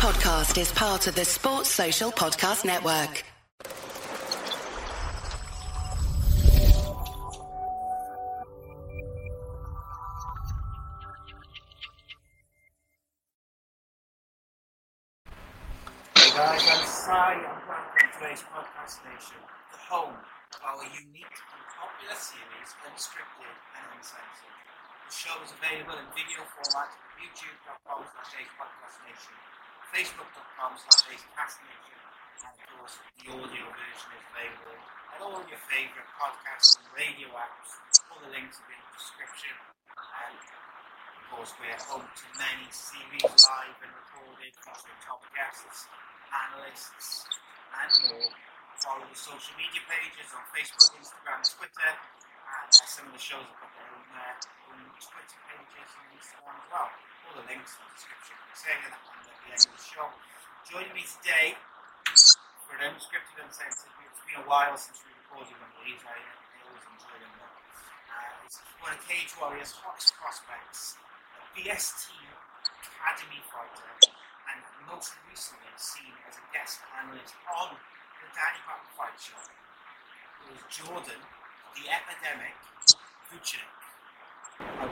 podcast is part of the Sports Social Podcast Network. Hey guys, I'm Si and welcome to today's podcast station, the home of our unique and popular series, Unscripted and Uncensored. The show is available in video format at youtube.com slash podcast nation, facebook.com slash nation, and of course the audio version is available at all your favourite podcast and radio apps. All the links are in the description. And of course, we're home to many series live and recorded featuring top guests, analysts, and more. Follow the social media pages on Facebook, Instagram, Twitter, and uh, some of the shows have uh, own Twitter pages and Instagram as well. All the links in the description. Say that at the end of the show. Joining me today for an unscripted uncensored. It's been a while since we recorded one of. I, I always enjoy them. Uh, it's one of Cage Warriors' hottest prospects, a BST Academy fighter, and most recently seen as a guest analyst on the Danny Batten Fight Show. It was Jordan, the epidemic, Vucenic.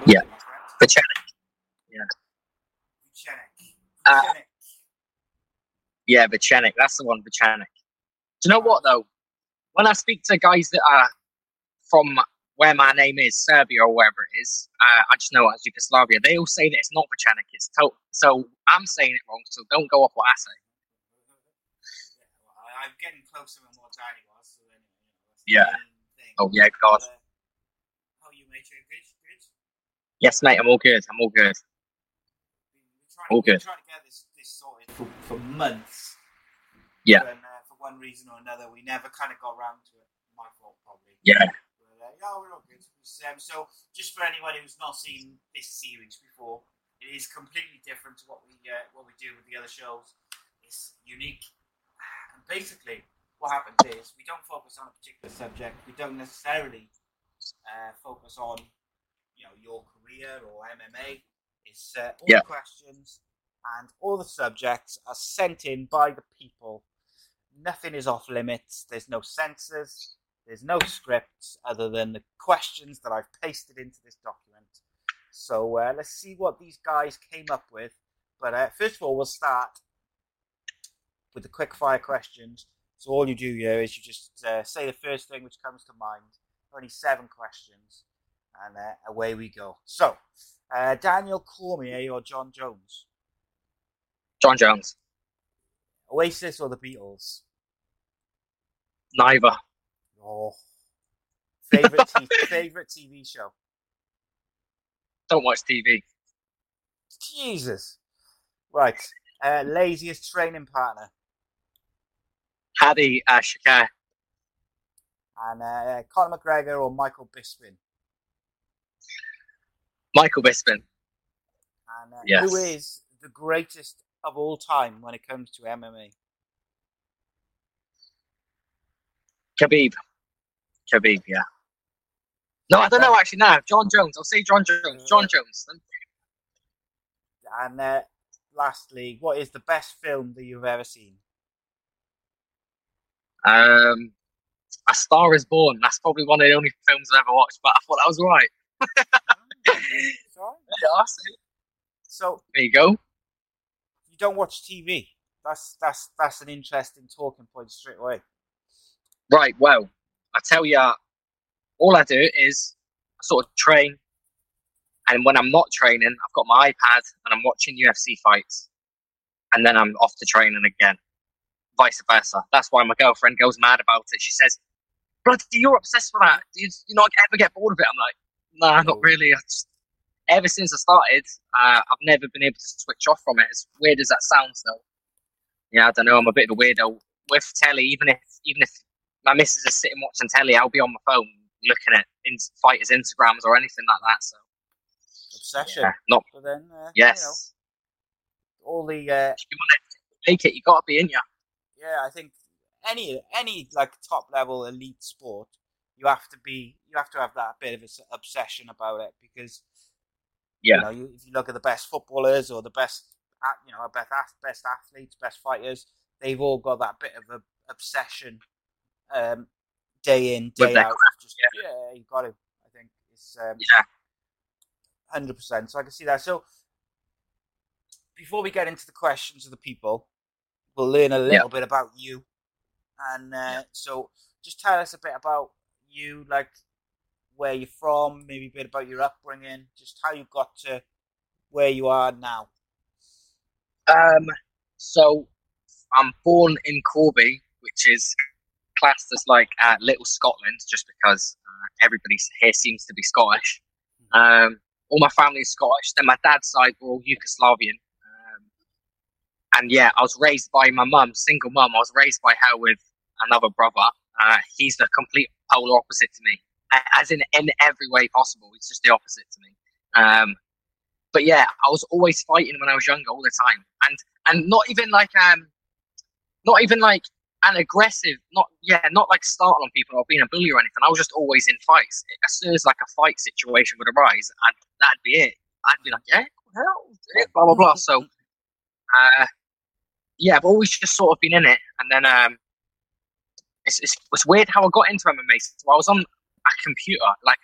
Yeah. Pachenik. Vucenic. Uh, Yeah, Pachenik. That's the one, Pachenik. Do you know what though? When I speak to guys that are from where my name is, Serbia or wherever it is, uh, I just know it as Yugoslavia. They all say that it's not Pachenik. It's to- so I'm saying it wrong. So don't go off what I say. Yeah, well, I'm getting closer and more Danny was, so anyway, you know, that's the Yeah. Oh yeah, God. Uh, how are you, mate? You good? Good? Yes, mate. I'm all good. I'm all good. We're trying, All good. trying to get this, this sorted for, for months. Yeah. And uh, for one reason or another, we never kind of got round to it. My fault, probably. Yeah. But, uh, yeah, we're all good. Um, so, just for anyone who's not seen this series before, it is completely different to what we uh, what we do with the other shows. It's unique, and basically, what happens is we don't focus on a particular subject. We don't necessarily uh, focus on you know your career or MMA. It's uh, all Yeah. questions and all the subjects are sent in by the people. Nothing is off limits. There's no censors. There's no scripts other than the questions that I've pasted into this document. So uh, let's see what these guys came up with. But uh, first of all, we'll start with the quick fire questions. So all you do here is you just uh, say the first thing which comes to mind. Only seven questions, and uh, away we go. So, uh, Daniel Cormier or Jon Jones? Jon Jones. Oasis or the Beatles? Neither. Oh, favorite t- favorite TV show? Don't watch TV. Jesus. Right. Uh, laziest training partner. Hadi uh, Shakir. And uh, Conor McGregor or Michael Bisping. Michael Bisping. And uh, Yes. who is the greatest of all time when it comes to MMA? Khabib. Khabib, yeah. No, I don't know actually. Now Jon Jones. I'll say Jon Jones. Jon Jones. And uh, lastly, what is the best film that you've ever seen? Um, A Star Is Born. That's probably one of the only films I've ever watched, but I thought that was right. Sorry? Yeah, I see. So There you go. you don't watch TV. That's that's that's an interesting talking point straight away. Right. Well, I tell you, all I do is I sort of train, and when I'm not training, I've got my iPad and I'm watching UFC fights, and then I'm off to training again. Vice versa. That's why my girlfriend goes mad about it. She says, "Bloody, you're obsessed with that. You, you not ever get bored of it?" I'm like, "Nah, not really. I just, ever since I started, uh, I've never been able to switch off from it. As weird as that sounds, though. Yeah, I don't know. I'm a bit of a weirdo with telly. Even if even if my missus is sitting watching telly, I'll be on my phone looking at in- fighters' Instagrams or anything like that. So Obsession. yeah, not But then, uh, yes. you know, all the uh, If you want to make it, you got to be in you. yeah, I think any any like top level elite sport, you have to be you have to have that bit of a obsession about it because Yeah. you know you, if you look at the best footballers or the best you know, best best athletes, best fighters, they've all got that bit of a obsession, um, day in day out. Just, yeah. yeah, you got to. I think it's um, yeah, hundred percent. So I can see that. So before we get into the questions of the people, we'll learn a little yeah. bit about you, and uh, so just tell us a bit about you, like where you're from, maybe a bit about your upbringing, just how you got to where you are now. Um, so I'm born in Corby, which is classed as like uh, Little Scotland, just because uh, everybody here seems to be Scottish. Hmm. Um, all my family is Scottish. Then my dad's side were all Yugoslavian. Um, and yeah, I was raised by my mum, single mum. I was raised by her with another brother. Uh, he's the complete polar opposite to me, as in in every way possible. He's just the opposite to me. Um, but yeah, I was always fighting when I was younger, all the time, and and not even like um, not even like an aggressive, not yeah, not like starting on people or being a bully or anything. I was just always in fights. As soon as like a fight situation would arise, I'd, that'd be it. I'd be like, yeah, hell, blah blah blah. So, uh, yeah, I've always just sort of been in it, and then um, it's, it's, it's weird how I got into MMA. So I was on a computer, like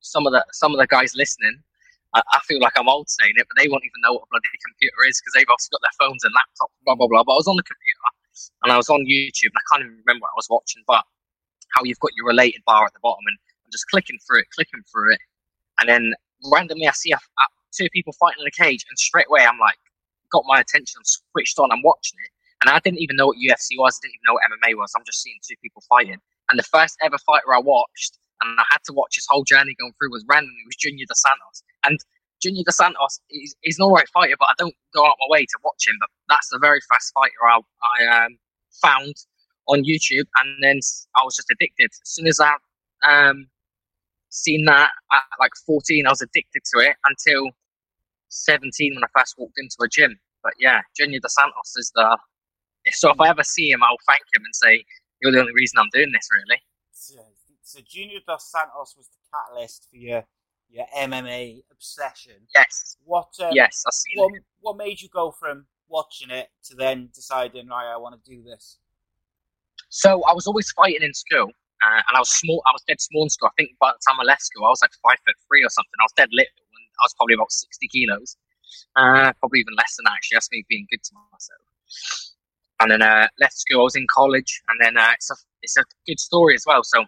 some of the some of the guys listening. I, I feel like I'm old saying it, but they won't even know what a bloody computer is because they've also got their phones and laptops, blah blah blah. But I was on the computer and I was on YouTube, and I can't even remember what I was watching, but how you've got your related bar at the bottom, and I'm just clicking through it, clicking through it, and then randomly I see a, a, two people fighting in a cage, and straight away I'm like, got my attention, I'm switched on, I'm watching it, and I didn't even know what UFC was, I didn't even know what MMA was. I'm just seeing two people fighting, and the first ever fighter I watched, and I had to watch his whole journey going through was randomly was Junior Dos Santos, and Junior Dos Santos, he's, he's an alright fighter, but I don't go out my way to watch him. But that's the very first fighter I, I um, found on YouTube, and then I was just addicted. As soon as I um, seen that at like 14, I was addicted to it until 17 when I first walked into a gym. But yeah, Junior Dos Santos is the. So if I ever see him, I'll thank him and say, "You're the only reason I'm doing this." Really. So, so Junior Dos Santos was the catalyst for your your MMA obsession. Yes. What? Um, yes, I see. What, what made you go from watching it to then deciding, right, I want to do this? So I was always fighting in school, uh, and I was small. I was dead small in school. I think by the time I left school, I was like five foot three or something. I was dead little, and I was probably about sixty kilos, uh, probably even less than that. Actually, that's me being good to myself. And then uh, left school. I was in college, and then uh, it's a it's a good story as well. So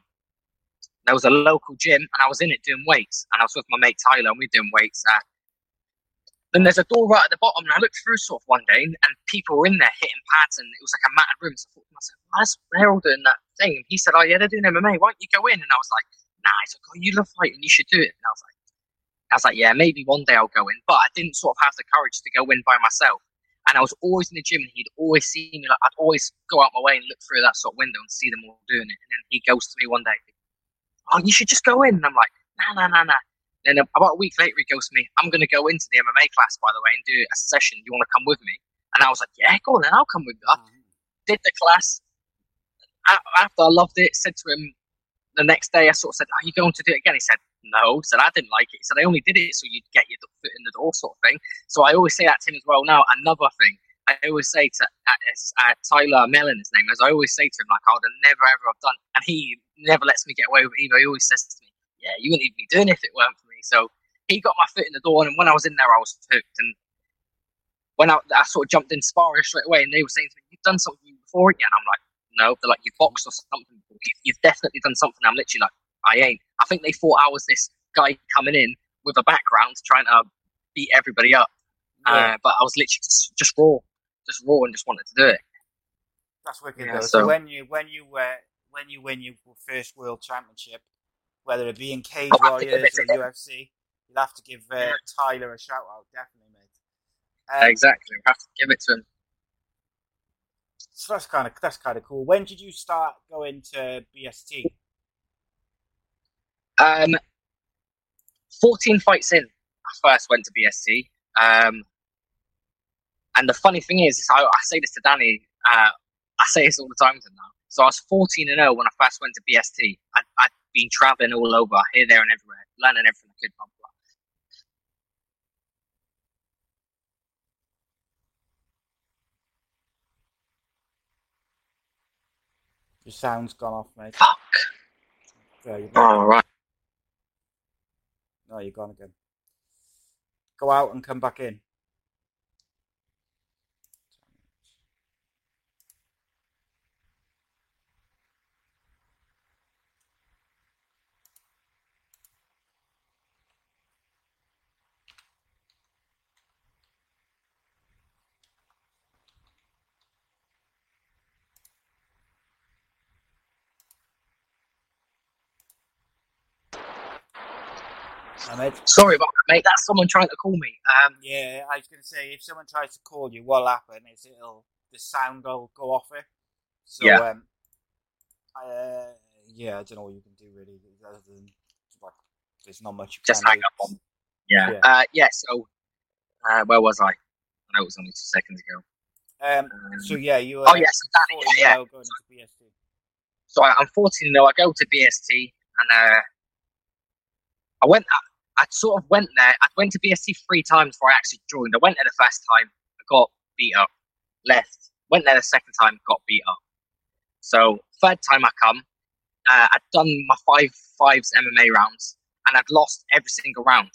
there was a local gym, and I was in it doing weights, and I was with my mate Tyler, and we were doing weights. Uh, then there's a door right at the bottom, and I looked through sort of one day, and, and people were in there hitting pads, and it was like a matted room. So I thought to myself, why is all doing that thing? And he said, oh yeah, they're doing MMA. Why don't you go in? And I was like, nah. He's like, oh, you love fighting, you should do it. And I was like, I was like, yeah, maybe one day I'll go in, but I didn't sort of have the courage to go in by myself. And I was always in the gym, and he'd always see me. Like I'd always go out my way and look through that sort of window and see them all doing it. And then he goes to me one day, oh, you should just go in. And I'm like, nah, nah, nah, nah. Then about a week later, he goes to me, I'm going to go into the MMA class, by the way, and do a session. You want to come with me? And I was like, yeah, go on then, I'll come with you. Mm-hmm. Did the class. After I loved it, said to him the next day, I sort of said, are you going to do it again? He said, no. Said, I didn't like it. He said, I only did it so you'd get your foot in the door sort of thing. So I always say that to him as well. Now, another thing, I always say to uh, uh, Tyler Mellon, his name is, I always say to him, like, I would have never ever have done. And he never lets me get away with it either. He always says to me, yeah, you wouldn't even be doing it if it weren't for me. So he got my foot in the door, and when I was in there, I was hooked. And when I, I sort of jumped in sparring straight away, and they were saying to me, "You've done something before again." I'm like, "No." They're like, "You've boxed or something. You've definitely done something." I'm literally like, "I ain't." I think they thought I was this guy coming in with a background trying to beat everybody up, yeah. uh, but I was literally just, just raw, just raw, and just wanted to do it. That's wicked. Yeah, so, so, when you when you uh, when you win your first world championship, whether it be in Cage oh, Warriors or UFC, you'll have to give uh, Tyler a shout out, definitely, mate. Um, exactly, we have to give it to him. So that's kind of that's kind of cool. When did you start going to BST? Um, 14 fights in, I first went to BST. Um, and the funny thing is, I, I say this to Danny, uh, I say this all the time to him now. So I was 14 and 0 when I first went to BST. I, had been traveling all over, here, there, and everywhere, learning everything I could, blah, blah. Your sound's gone off, mate. Fuck. All. Oh, you're gone again. Go out and come back in. Mate. Sorry about that, mate. That's someone trying to call me. Um, Yeah, I was going to say, if someone tries to call you, what'll happen is it'll the sound will go off it. So, Yeah. um, uh, yeah, I don't know what you can do really. Other than, like, there's not much you just can hang do. up on. Yeah. Yeah. Uh, yeah. So, uh, where was I? I know it was only two seconds ago. Um, Um, so yeah, you. Were oh yes, Danny. 40 Yeah, yeah. now going into BST. So I, I'm 14 now. I go to BST and uh, I went. I, I sort of went there. I went to BST three times before I actually joined. I went there the first time. I got beat up. Left. Went there the second time. Got beat up. So third time I come, uh, I'd done my five fives MMA rounds and I'd lost every single round.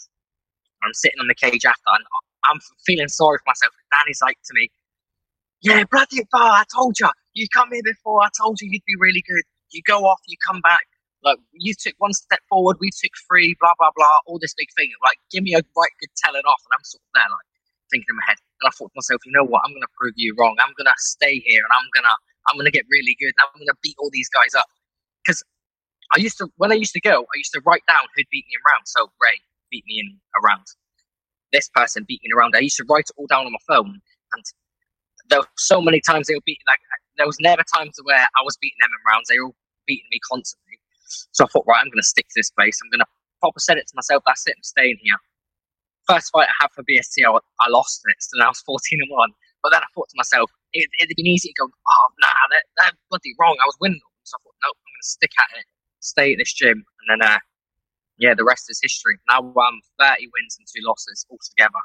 I'm sitting on the cage after and I'm feeling sorry for myself. Danny's like to me, "Yeah, bloody bar! I told you. You come here before. I told you you'd be really good. You go off. You come back. Like you took one step forward. We took three. Blah blah blah. All this big thing. Like give me a right good telling off." And I'm sort of there like thinking in my head. And I thought to myself, you know what? I'm gonna prove you wrong. I'm gonna stay here and I'm gonna I'm gonna get really good. I'm gonna beat all these guys up. Because I used to when I used to go, I used to write down who'd beat me in rounds. So Ray beat me in a round. This person beat me in a round. I used to write it all down on my phone, and there were so many times they were beating. Like there was never times where I was beating them in rounds. They were all beating me constantly. So I thought, right, I'm gonna stick to this place. I'm gonna proper said it to myself. That's it. I'm staying here. First fight I had for BST, I, I lost it. So I was 14 and one. But then I thought to myself, it, it'd been easy to go, oh, nah, they're bloody wrong. I was winning. So I thought, nope, I'm going to stick at it, stay at this gym. And then, uh, yeah, the rest is history. Now I'm 30 wins and two losses altogether.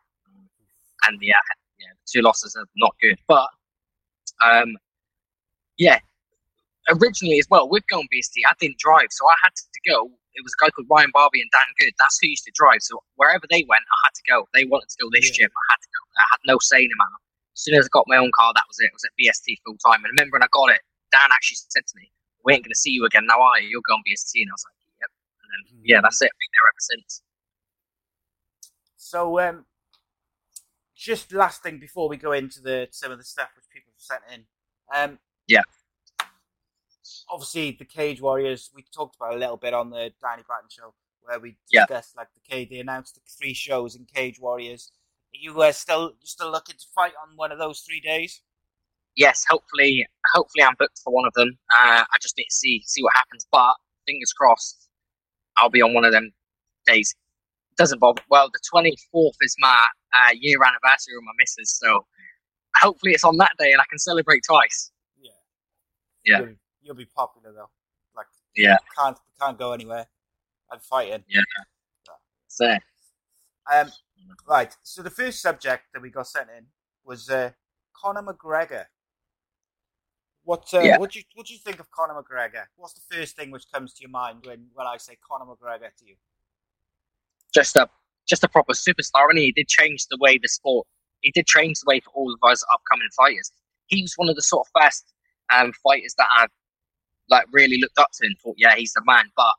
And yeah, yeah, two losses are not good. But, um, yeah, originally as well, with going BST, I didn't drive. So I had to go. It was a guy called Ryan Barbie and Dan Good. That's who used to drive. So wherever they went, I had to go. They wanted to go this Yeah. gym. I had to go. I had no say in the matter. As soon as I got my own car, that was it. It was at BST full time. And I remember when I got it, Dan actually said to me, "We ain't going to see you again now, are you? You're going BST." And I was like, "Yep." And then yeah, that's it. I've been there ever since. So, um, just last thing before we go into the some of the stuff which people have sent in. Um, Yeah. Obviously, the Cage Warriors. We talked about a little bit on the Danny Batten show where we Yeah. discussed like the Cage. They announced the three shows in Cage Warriors. Are you uh, still you still looking to fight on one of those three days? yes, hopefully, hopefully I'm booked for one of them. Uh, I just need to see see what happens. But fingers crossed, I'll be on one of them days. Doesn't bother. Well, the 24th is my uh, year anniversary with my missus, so hopefully it's on that day and I can celebrate twice. Yeah. Yeah. You'll be popular though. Like Yeah, can't can't go anywhere. I'm fighting. Yeah. So Um, right. So the first subject that we got sent in was uh, Conor McGregor. What uh, Yeah. what do you what do you think of Conor McGregor? What's the first thing which comes to your mind when, when I say Conor McGregor to you? just a just a proper superstar, and he did change the way the sport. He did change the way for all of us upcoming fighters. He was one of the sort of first um, fighters that I like really looked up to and thought, yeah, he's the man. But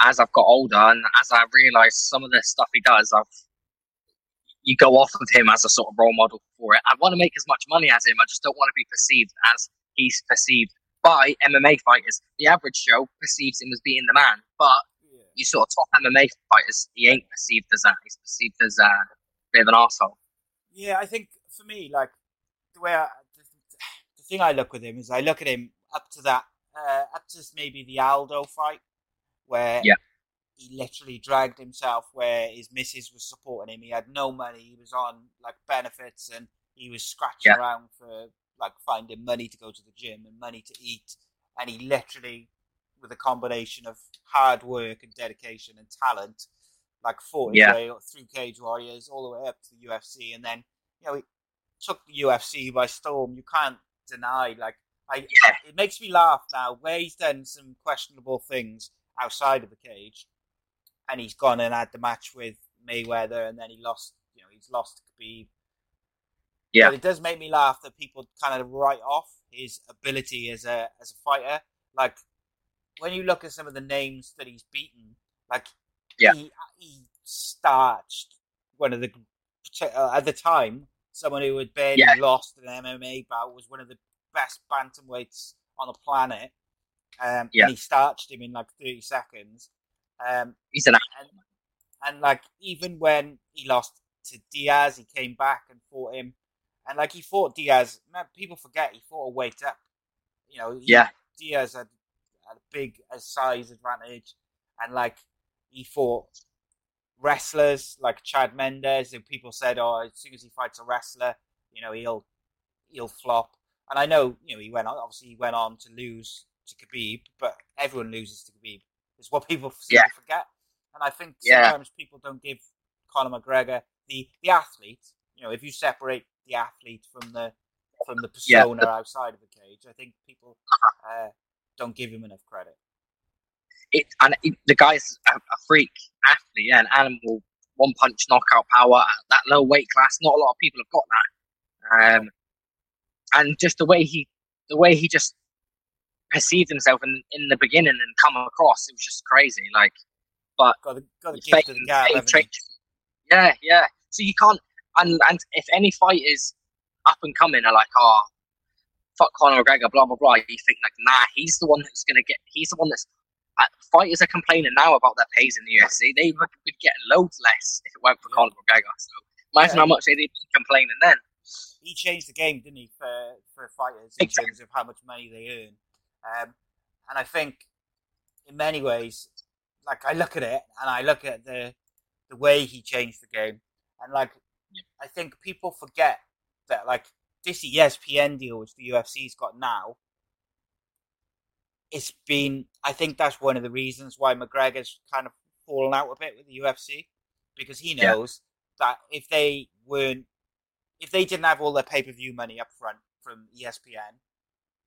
as I've got older and as I realised some of the stuff he does, I've you go off of him as a sort of role model for it. I want to make as much money as him. I just don't want to be perceived as he's perceived by MMA fighters. The average Joe perceives him as being the man, but you sort of top MMA fighters, he ain't perceived as that. He's perceived as a bit of an asshole. Yeah, I think for me, like the way I, the, the thing I look with him is I look at him up to that, uh, up to maybe the Aldo fight, where Yeah. he literally dragged himself, where his missus was supporting him. He had no money. He was on like benefits, and he was scratching Yeah. around for like finding money to go to the gym and money to eat, and he literally, with a combination of hard work and dedication and talent, like fought his Yeah. way through Cage Warriors all the way up to the UFC, and then you know he took the UFC by storm. You can't deny like I Yeah. it makes me laugh now where he's done some questionable things outside of the cage, and he's gone and had the match with Mayweather, and then he lost. You know, he's lost to Khabib. Yeah. But it does make me laugh that people kind of write off his ability as a as a fighter. Like when you look at some of the names that he's beaten, like Yeah. he, he starched one of the uh, at the time someone who had barely Yeah. lost an MMA bout was one of the best bantamweights on the planet. Um, Yeah. and he starched him in like thirty seconds. Um, He's an and and like even when he lost to Diaz, he came back and fought him, and like he fought Diaz. Man, people forget he fought a weight up. You know, he- Yeah. Diaz had, had a big a size advantage, and like he fought wrestlers like Chad Mendes, and people said, "Oh, as soon as he fights a wrestler, you know, he'll he'll flop." And I know, you know, he went on. Obviously, he went on to lose to Khabib, but everyone loses to Khabib. It's what people Yeah. forget. And I think Yeah. sometimes people don't give Conor McGregor the the athlete. You know, if you separate the athlete from the from the Yeah, persona outside of the cage, I think people uh, don't give him enough credit. it, and it, the guy's a, a freak athlete, yeah, an animal, one punch knockout power at that low weight class. Not a lot of people have got that. Um, and just the way he, the way he just perceived himself in in the beginning and come across, it was just crazy. Like, but Got the got the gift of fake- the gab, fake trick. yeah, yeah. So you can't, and and if any fight is up and coming, are like, oh, fuck Conor McGregor, blah blah blah. You think like, nah, he's the one that's gonna get. He's the one that's. Uh, fighters are complaining now about their pays in the UFC. They would getting loads less if it weren't for. Conor McGregor. So imagine Yeah. how much they'd be complaining then. He changed the game, didn't he, for for fighters in Exactly. terms of how much money they earn. Um, and I think, in many ways, like I look at it and I look at the the way he changed the game, and like Yeah. I think people forget that like this ESPN deal which the UFC's got now. It's been, I think that's one of the reasons why McGregor's kind of fallen out a bit with the UFC because he Yeah. knows that if they weren't if they didn't have all their pay per view money up front from ESPN,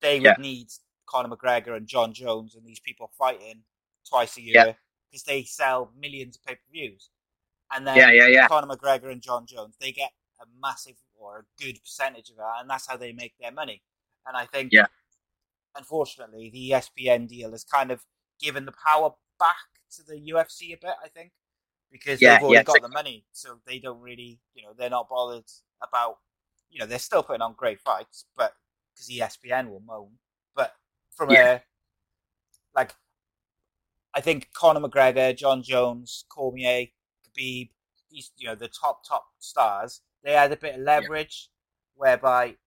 they would Yeah. need Conor McGregor and Jon Jones and these people fighting twice a year because they sell millions of pay per views. And then Yeah, yeah, yeah. Conor McGregor and Jon Jones, they get a massive or a good percentage of that, and that's how they make their money. And I think, Yeah. unfortunately, the ESPN deal has kind of given the power back to the UFC a bit. I think because Yeah, they've already yeah, got the money, so they don't really, you know, they're not bothered about, you know, they're still putting on great fights, but because ESPN will moan. But from Yeah. a like, I think Conor McGregor, Jon Jones, Cormier, Khabib, these you know the top top stars, they had a bit of leverage whereby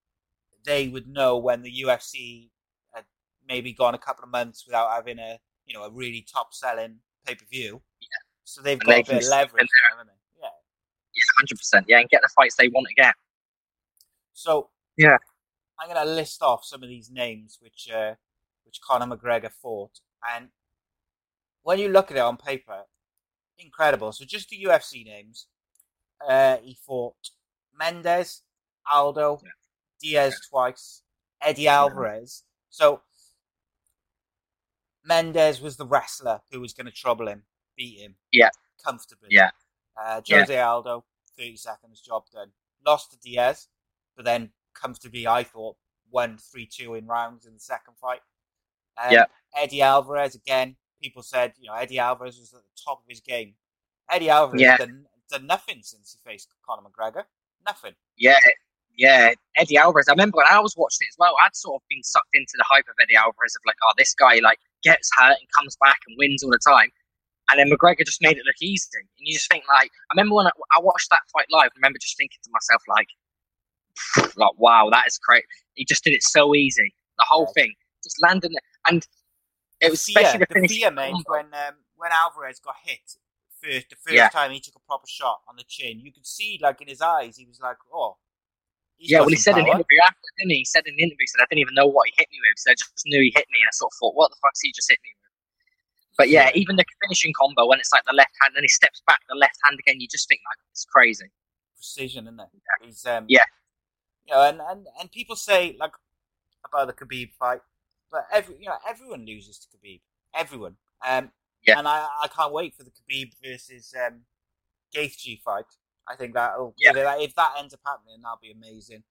they would know when the UFC had maybe gone a couple of months without having a you know a really top selling pay per view. Yeah. So they've And got a bit of leverage, haven't they? Yeah. Yeah, hundred percent. Yeah, and get the fights they want to get. So Yeah. I'm going to list off some of these names which uh, which Conor McGregor fought, and when you look at it on paper, incredible. So just the UFC names, uh, he fought Mendes, Aldo, Yeah. Diaz twice, Eddie Alvarez. So Mendes was the wrestler who was going to trouble him, beat him, Yeah. comfortably. Yeah. Uh, Yeah. Jose Aldo, thirty seconds, job done. Lost to Diaz, but then comfortably, I thought, won three two in rounds in the second fight. Um, Yeah. Eddie Alvarez again. People said you know Eddie Alvarez was at the top of his game. Eddie Alvarez Yeah. done, done nothing since he faced Conor McGregor. Nothing. Yeah, yeah. Eddie Alvarez. I remember when I was watching it as well. I'd sort of been sucked into the hype of Eddie Alvarez of like, oh, this guy like gets hurt and comes back and wins all the time. And then McGregor just made it look easy. And you just think like, I remember when I, I watched that fight live. I remember just thinking to myself like, like, wow, that is great. He just did it so easy. The whole Yeah. thing just landed, and it was fear, especially the the fear, mate, when um, when Alvarez got hit first, the first Yeah. time he took a proper shot on the chin, you could see like in his eyes, he was like, "Oh, he's yeah, well, he said in the interview after, didn't he? He said in the interview, he said, I didn't even know what he hit me with, so I just knew he hit me, and I sort of thought, what the fuck's he just hit me with? But yeah, Yeah. even the finishing combo, when it's like the left hand, and he steps back, the left hand again, you just think, like, it's crazy. precision, isn't it? He's um, Yeah. you know, and, and and people say like about the Khabib fight, but every you know everyone loses to Khabib. Everyone. Um, Yeah. And I, I can't wait for the Khabib versus um, Gaethje fight. I think that'll Yeah. if that ends up happening, that'll be amazing.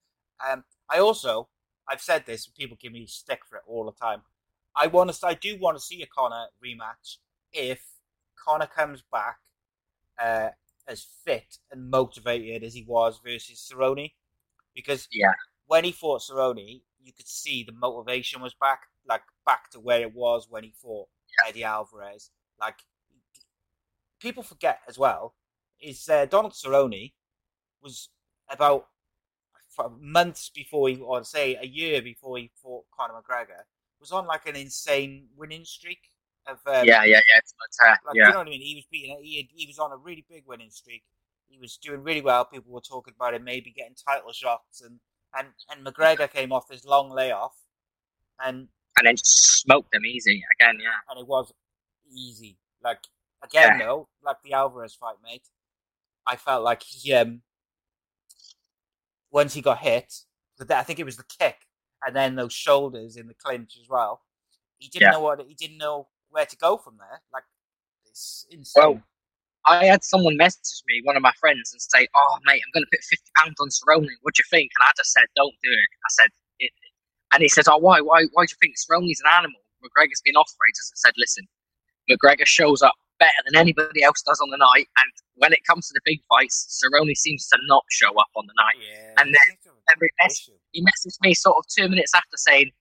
Um, I also I've said this, people give me stick for it all the time. I want to I do want to see a Conor rematch if Conor comes back uh, as fit and motivated as he was versus Cerrone, because Yeah. when he fought Cerrone, you could see the motivation was back, like back to where it was when he fought Eddie Alvarez. Like people forget as well is uh, Donald Cerrone was about months before he, or say a year before he fought Conor McGregor, was on like an insane winning streak of um, yeah, yeah, yeah. It's uh, like, yeah. you know what I mean? He was beating. He had, he was on a really big winning streak. He was doing really well. People were talking about him maybe getting title shots, and and and McGregor came off this long layoff, and and then smoked them easy again. Yeah, and it was easy. Like again, Yeah. though, like the Alvarez fight, mate. I felt like he um once he got hit, but I think it was the kick, and then those shoulders in the clinch as well. He didn't Yeah. know what he didn't know where to go from there. Like it's insane. Well, I had someone message me, one of my friends, and say, "Oh, mate, I'm going to put fifty pounds on Cerrone. What do you think?" And I just said, "Don't do it." I said, it, and he says, "Oh, why? Why? Why do you think Cerrone's an animal? McGregor's been off for ages." I said, "Listen, McGregor shows up better than anybody else does on the night, and when it comes to the big fights, Cerrone seems to not show up on the night." yeah, and then seems to have a every mess- He messaged me sort of two minutes after saying,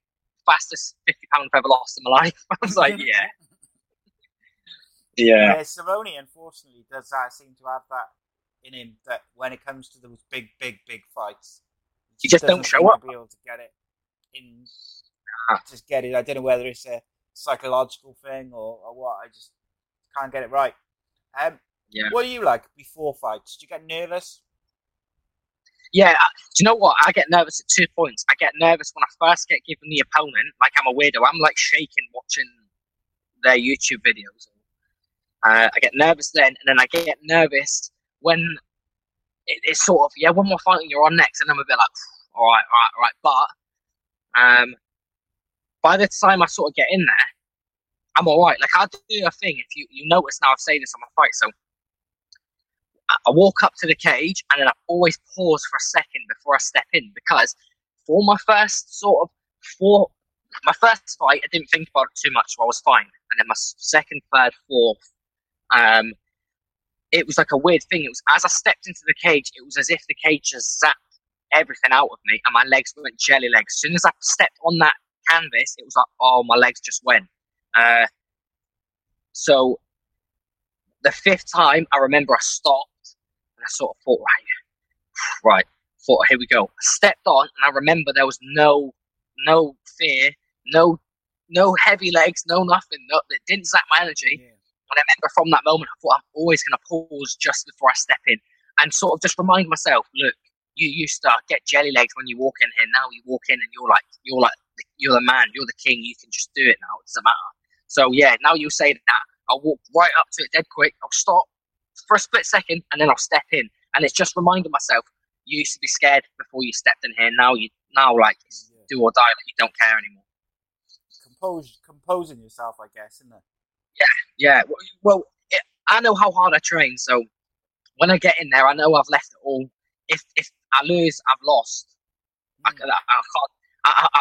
"Fastest fifty pounds I've ever lost in my life." I was like, "Yeah, yeah, Yeah, Cerrone unfortunately does uh, seem to have that in him that when it comes to those big, big, big fights, You just don't show seem to up. Be able to get it in, Ah. just get it. I don't know whether it's a psychological thing or, or what. I just can't get it right. Um, Yeah. What are you like before fights? Do you get nervous? Yeah, uh, do you know what? I get nervous at two points. I get nervous when I first get given the opponent, like I'm a weirdo. I'm like shaking watching their YouTube videos. Uh, I get nervous then, and then I get nervous when it, it's sort of yeah, one more fighting you're on next, and I'm a bit like, all right, all right, all right. But um, by the time I sort of get in there, I'm all right. Like I do a thing. If you you notice now, I've said this on my fight, so I- walk up to the cage and then I always pause for a second before I step in because for my first sort of for my first fight, I didn't think about it too much, so I was fine. And then my second, third, fourth, um, it was like a weird thing. It was as I stepped into the cage, it was as if the cage just zapped everything out of me, and my legs went jelly legs. As soon as I stepped on that canvas, it was like, oh, my legs just went. Uh, so the fifth time, I remember I stopped and I sort of thought, right, right, thought, here we go. I stepped on, and I remember there was no, no fear, no, no heavy legs, no nothing. No, it didn't zap my energy. Yeah. And I remember from that moment, I thought I'm always going to pause just before I step in and sort of just remind myself, look, you used to get jelly legs when you walk in here. Now you walk in and you're like, you're like, you're the man, you're the king. You can just do it now. It doesn't matter. So yeah, now you say that, I'll walk right up to it dead quick. I'll stop for a split second and then I'll step in. And it's just reminding myself, you used to be scared before you stepped in here. Now you, now like, it's Yeah. do or die. Like you don't care anymore. Compose, composing yourself, I guess, isn't it? Yeah, w- well, it, I know how hard I train, so when I get in there, I know I've left it all. If if I lose, I've lost. I, Mm. I, I can't. I, I,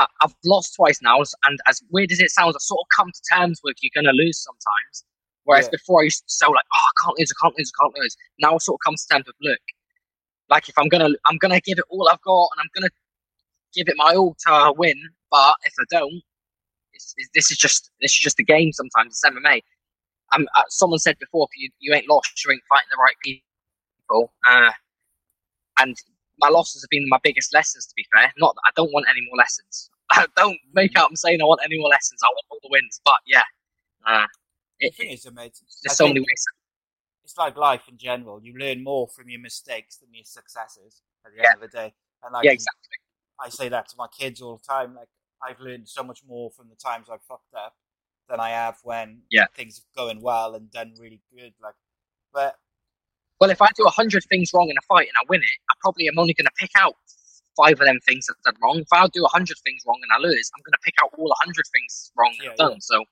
I, I've lost twice now, and as weird as it sounds, I've sort of come to terms with you're going to lose sometimes. Whereas Yeah. before, I used to so like, oh, I can't lose, I can't lose, I can't lose. Now I sort of come to terms with, look, like if I'm gonna, I'm gonna give it all I've got, and I'm gonna give it my all to win. But if I don't, it's, it's, this is just this is just a game. Sometimes it's MMA. I'm, uh, someone said before, if you, you ain't lost, you ain't fighting the right people. Uh, and my losses have been my biggest lessons, to be fair. Not that I don't want any more lessons. I don't make out I'm saying I want any more lessons. I want all the wins. But yeah, uh, The thing it, is, mate, there's I so many ways. it's like life in general. You learn more from your mistakes than your successes at the Yeah. end of the day. And like Yeah, exactly. I say that to my kids all the time. Like I've learned so much more from the times I've fucked up than I have when Yeah. things are going well and done really good. Like, but Well, if I do a hundred things wrong in a fight and I win it, I probably am only going to pick out five of them things that I've done wrong. If I do a hundred things wrong and I lose, I'm going to pick out all a hundred things wrong Yeah, I've done. yeah. So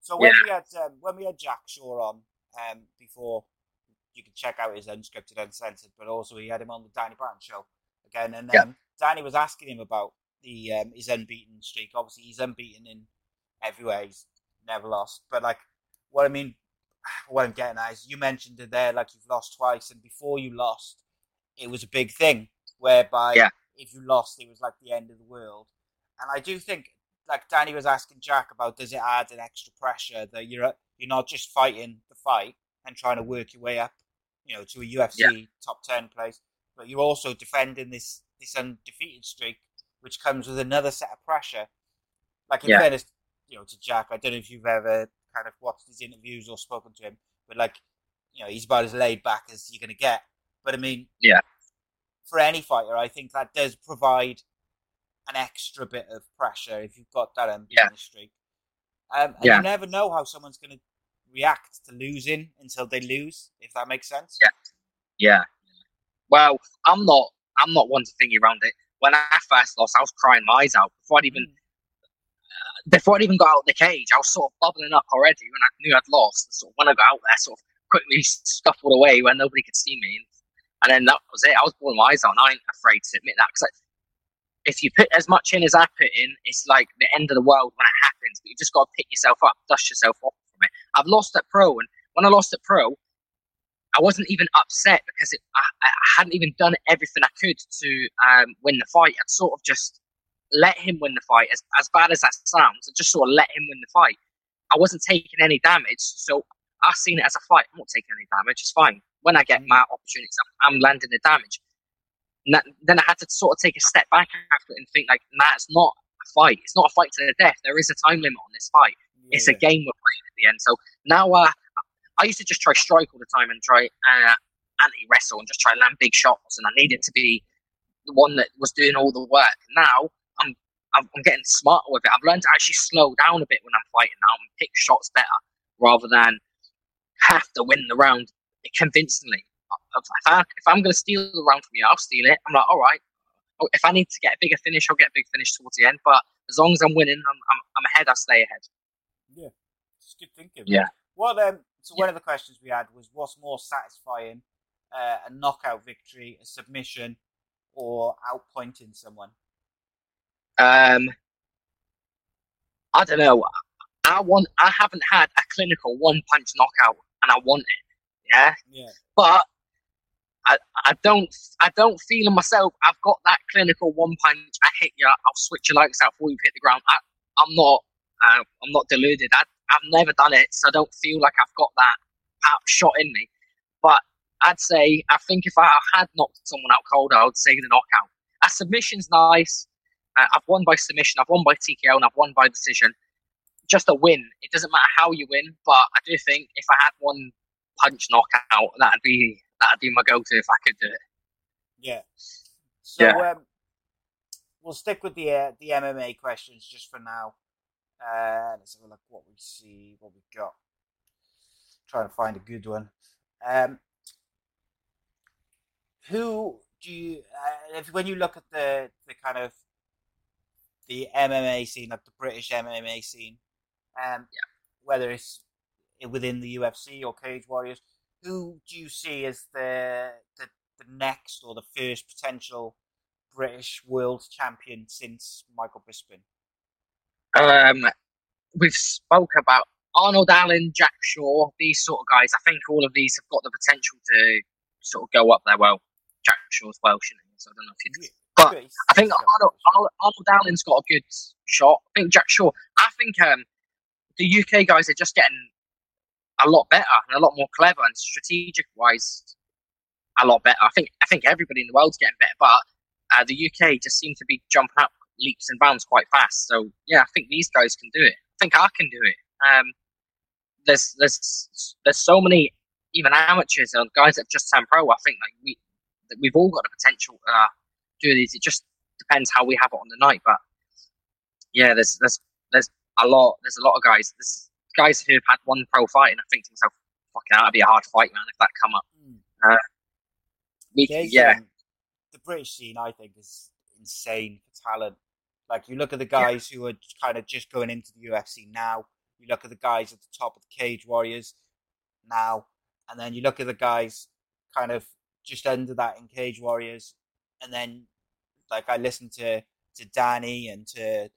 So when Yeah. we had um, when we had Jack Shore on um, before, you can check out his unscripted, uncensored, but also he had him on the Danny Brown show again, and um, Danny was asking him about the um, his unbeaten streak. Obviously, he's unbeaten in everywhere. He's never lost. But like, what I mean, what I'm getting at is you mentioned it there, like you've lost twice, and before you lost, it was a big thing. Whereby, Yeah. if you lost, it was like the end of the world. And I do think, like Danny was asking Jack about, does it add an extra pressure that you're you're not just fighting the fight and trying to work your way up, you know, to a UFC top ten place, but you're also defending this this undefeated streak, which comes with another set of pressure. Like in Yeah. fairness, you know, to Jack, I don't know if you've ever kind of watched his interviews or spoken to him, but like, you know, he's about as laid back as you're going to get. But I mean, Yeah. for any fighter, I think that does provide an extra bit of pressure if you've got that unbeaten Yeah. streak. Um, and Yeah. you never know how someone's going to react to losing until they lose, if that makes sense. Yeah. yeah. Well, I'm not. I'm not one to think around it. When I first lost, I was crying my eyes out before I'd even before I even got out of the cage, I was sort of bubbling up already when I knew I'd lost. Sort of when I got out there, sort of quickly scuffled away where nobody could see me, and then that was it. I was born wise on. I ain't afraid to admit that because if you put as much in as I put in, it's like the end of the world when it happens. But you just got to pick yourself up, dust yourself off from it. I've lost at pro, and when I lost at pro, I wasn't even upset because it, I, I hadn't even done everything I could to um, win the fight. I'd sort of just let him win the fight. As, as bad as that sounds, I just sort of let him win the fight. I wasn't taking any damage, so I seen it as a fight. I'm not taking any damage. It's fine. When I get my opportunities, I'm, I'm landing the damage. That, then I had to sort of take a step back after it and think like, nah, it's not a fight. It's not a fight to the death. There is a time limit on this fight. it's a game we're playing at the end. So now uh, I used to just try strike all the time and try uh, anti wrestle and just try land big shots, and I needed to be the one that was doing all the work. Now I'm I'm, getting smarter with it. I've learned to actually slow down a bit when I'm fighting now and pick shots better rather than have to win the round convincingly. If, I, I'm going to steal the round from you, I'll steal it. I'm like, all right. Oh, If I need to get a bigger finish, I'll get a big finish towards the end. But as long as I'm winning, I'm, I'm, I'm ahead. I stay ahead. Yeah, it's good thinking. Yeah. Well, um, so one of the questions we had was, what's more satisfying, uh, a knockout victory, a submission, or outpointing someone? Um, I don't know. I want. I haven't had a clinical one punch knockout, and I want it. Yeah, Yeah. but I, I don't. I don't feel in myself. I've got that clinical one punch. I hit you. I'll switch your legs out before you hit the ground. I, I'm not. Uh, I'm not deluded. I, I've never done it, so I don't feel like I've got that out shot in me. But I'd say I think if I had knocked someone out cold, I would say the knockout. A submission's nice. I've won by submission. I've won by TKO, and I've won by decision. Just a win. It doesn't matter how you win, but I do think if I had one punch knockout, that'd be that'd be my go-to if I could do it. Yeah. So Yeah. um, we'll stick with the uh, the MMA questions just for now. Uh, let's have a look what we see, what we've got. Trying to find a good one. Um, who do you, uh, if when you look at the the kind of the MMA scene, like the British MMA scene, um, whether it's within the UFC or Cage Warriors, who do you see as the the, the next or the first potential British world champion since Michael Bisping? Um, we've spoke about Arnold Allen, Jack Shore, these sort of guys. I think all of these have got the potential to sort of go up there. Well, Jack Shore's Welsh, so I don't know if you. But. I think Arnold, Arnold, Arnold Allen's got a good shot. I think Jack Shore. I think um, the UK guys are just getting a lot better and a lot more clever and strategic wise, a lot better. I think I think everybody in the world's getting better, but uh, the UK just seem to be jumping up leaps and bounds quite fast. So yeah, I think these guys can do it. I think I can do it. Um, there's there's there's so many even amateurs and guys that have just turned pro. I think like we we've all got the potential uh, do these. It just depends how we have it on the night. But yeah, there's there's there's a lot there's a lot of guys. There's guys who've had one pro fight, and I think to myself, fucking, that'd be a hard fight, man, if that come up. Mm. There's, yeah, um, the British scene, I think, is insane for talent. Like you look at the guys yeah. who are kind of just going into the UFC now. You look at the guys at the top of the Cage Warriors now, and then you look at the guys kind of just under that in Cage Warriors, and then like I listened to to Danny and to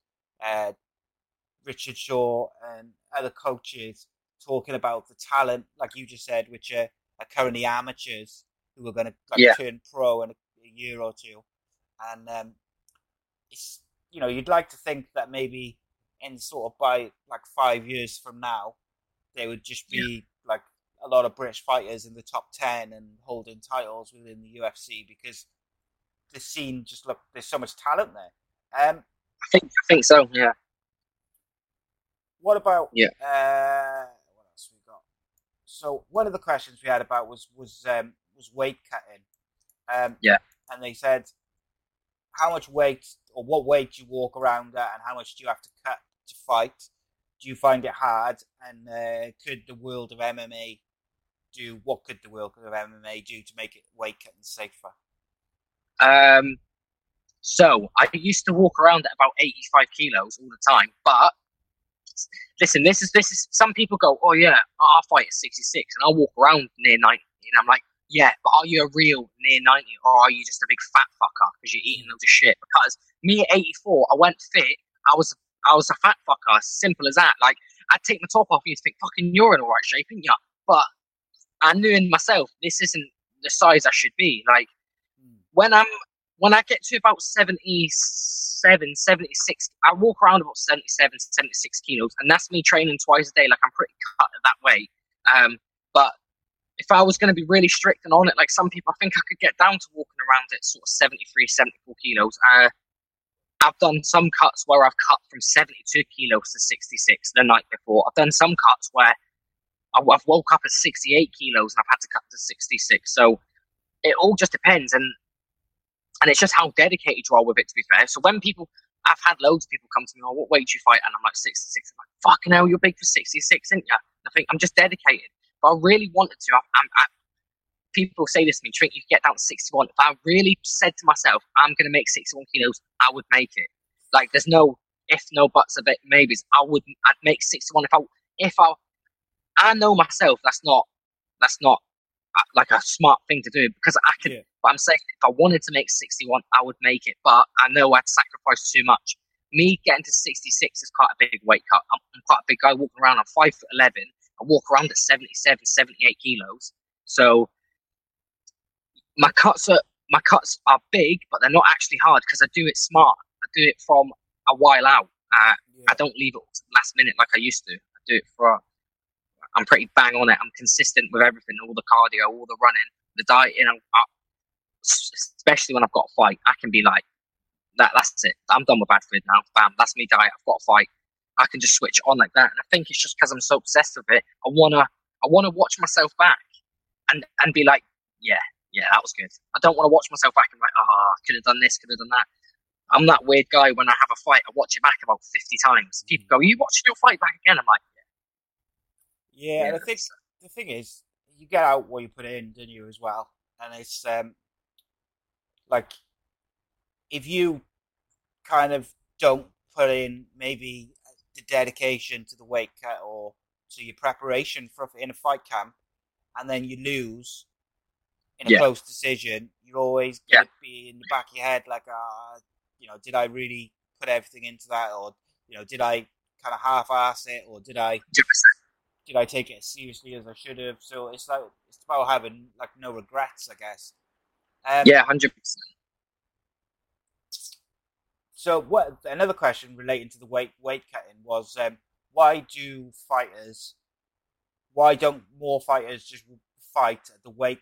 uh, Richard Shaw and other coaches talking about the talent, like you just said, which are, are currently amateurs who are going to like, yeah. turn pro in a, a, year or two, and um, it's you know you'd like to think that maybe in sort of by like five years from now, they would just be yeah. like a lot of British fighters in the top ten and holding titles within the UFC because the scene just look there's so much talent there. Um, I think I think so. Yeah. What about yeah? Uh, what else we got? So one of the questions we had about was was um, was weight cutting. Um, yeah. And they said, how much weight or what weight do you walk around at, and how much do you have to cut to fight? Do you find it hard? And uh, could the world of MMA do what could the world of MMA do to make it weight cutting safer? Um, so I used to walk around at about 85 kilos all the time, but listen, this is this is some people go, oh yeah, I'll fight at 66 and I'll walk around near 90, and I'm like, yeah, but are you a real near 90 or are you just a big fat fucker because you're eating loads of shit? Because me at 84, I went fit, I was I was a fat fucker, simple as that. Like I'd take my top off and you'd think, fucking, you're in all right shape, aren't you? But I knew in myself this isn't the size I should be. Like. When I'm when I get to about 77, 76, I walk around about 77, 76 kilos, and that's me training twice a day. Like I'm pretty cut that way. Um, but if I was going to be really strict and on it, like some people, I think I could get down to walking around at sort of 73, 74 kilos. Uh, I've done some cuts where I've cut from 72 kilos to 66 the night before. I've done some cuts where I've woke up at 68 kilos and I've had to cut to 66. So it all just depends. And and it's just how dedicated you are with it, to be fair. So when people, I've had loads of people come to me, oh, what weight do you fight? And I'm like, 66. I'm like, fucking hell, you're big for 66, aren't you? And I think I'm just dedicated. But I really wanted to. I'm, I, people say this to me, Trink, you get down to 61. If I really said to myself, I'm going to make 61 kilos, I would make it. Like, there's no if, no buts, a bit, maybes. I would, I'd make 61 if I, if I, I know myself that's not, that's not uh, like a smart thing to do because I can, Yeah. But I'm saying if I wanted to make 61, I would make it. But I know I'd sacrifice too much. Me getting to 66 is quite a big weight cut. I'm, I'm quite a big guy walking around. I'm five foot 11. I walk around at 77, 78 kilos. So my cuts are my cuts are big, but they're not actually hard because I do it smart. I do it from a while out. Uh, yeah. I don't leave it last minute like I used to. I do it for I'm pretty bang on it. I'm consistent with everything, all the cardio, all the running, the diet. You know, I, especially when I've got a fight, I can be like, that. That's it. I'm done with bad food now. Bam, that's me diet. I've got a fight. I can just switch on like that. And I think it's just because I'm so obsessed with it. I wanna, I wanna watch myself back, and and be like, yeah, yeah, that was good. I don't want to watch myself back and like, ah, oh, could have done this, could have done that. I'm that weird guy when I have a fight, I watch it back about 50 times. People go, Are you watching your fight back again? I'm like, yeah, I think the thing is, you get out what you put in, don't you, as well? And it's um, like if you kind of don't put in maybe the dedication to the weight cut or to your preparation for in a fight camp, and then you lose in a yeah. close decision, you're always going to yeah. be in the back of your head like, ah, uh, you know, did I really put everything into that, or you know, did I kind of half-ass it, or did I? 100% did I take it as seriously as I should have? So it's like it's about having like no regrets, I guess. Um, yeah, hundred percent. So what? Another question relating to the weight weight cutting was um, why do fighters? Why don't more fighters just fight at the weight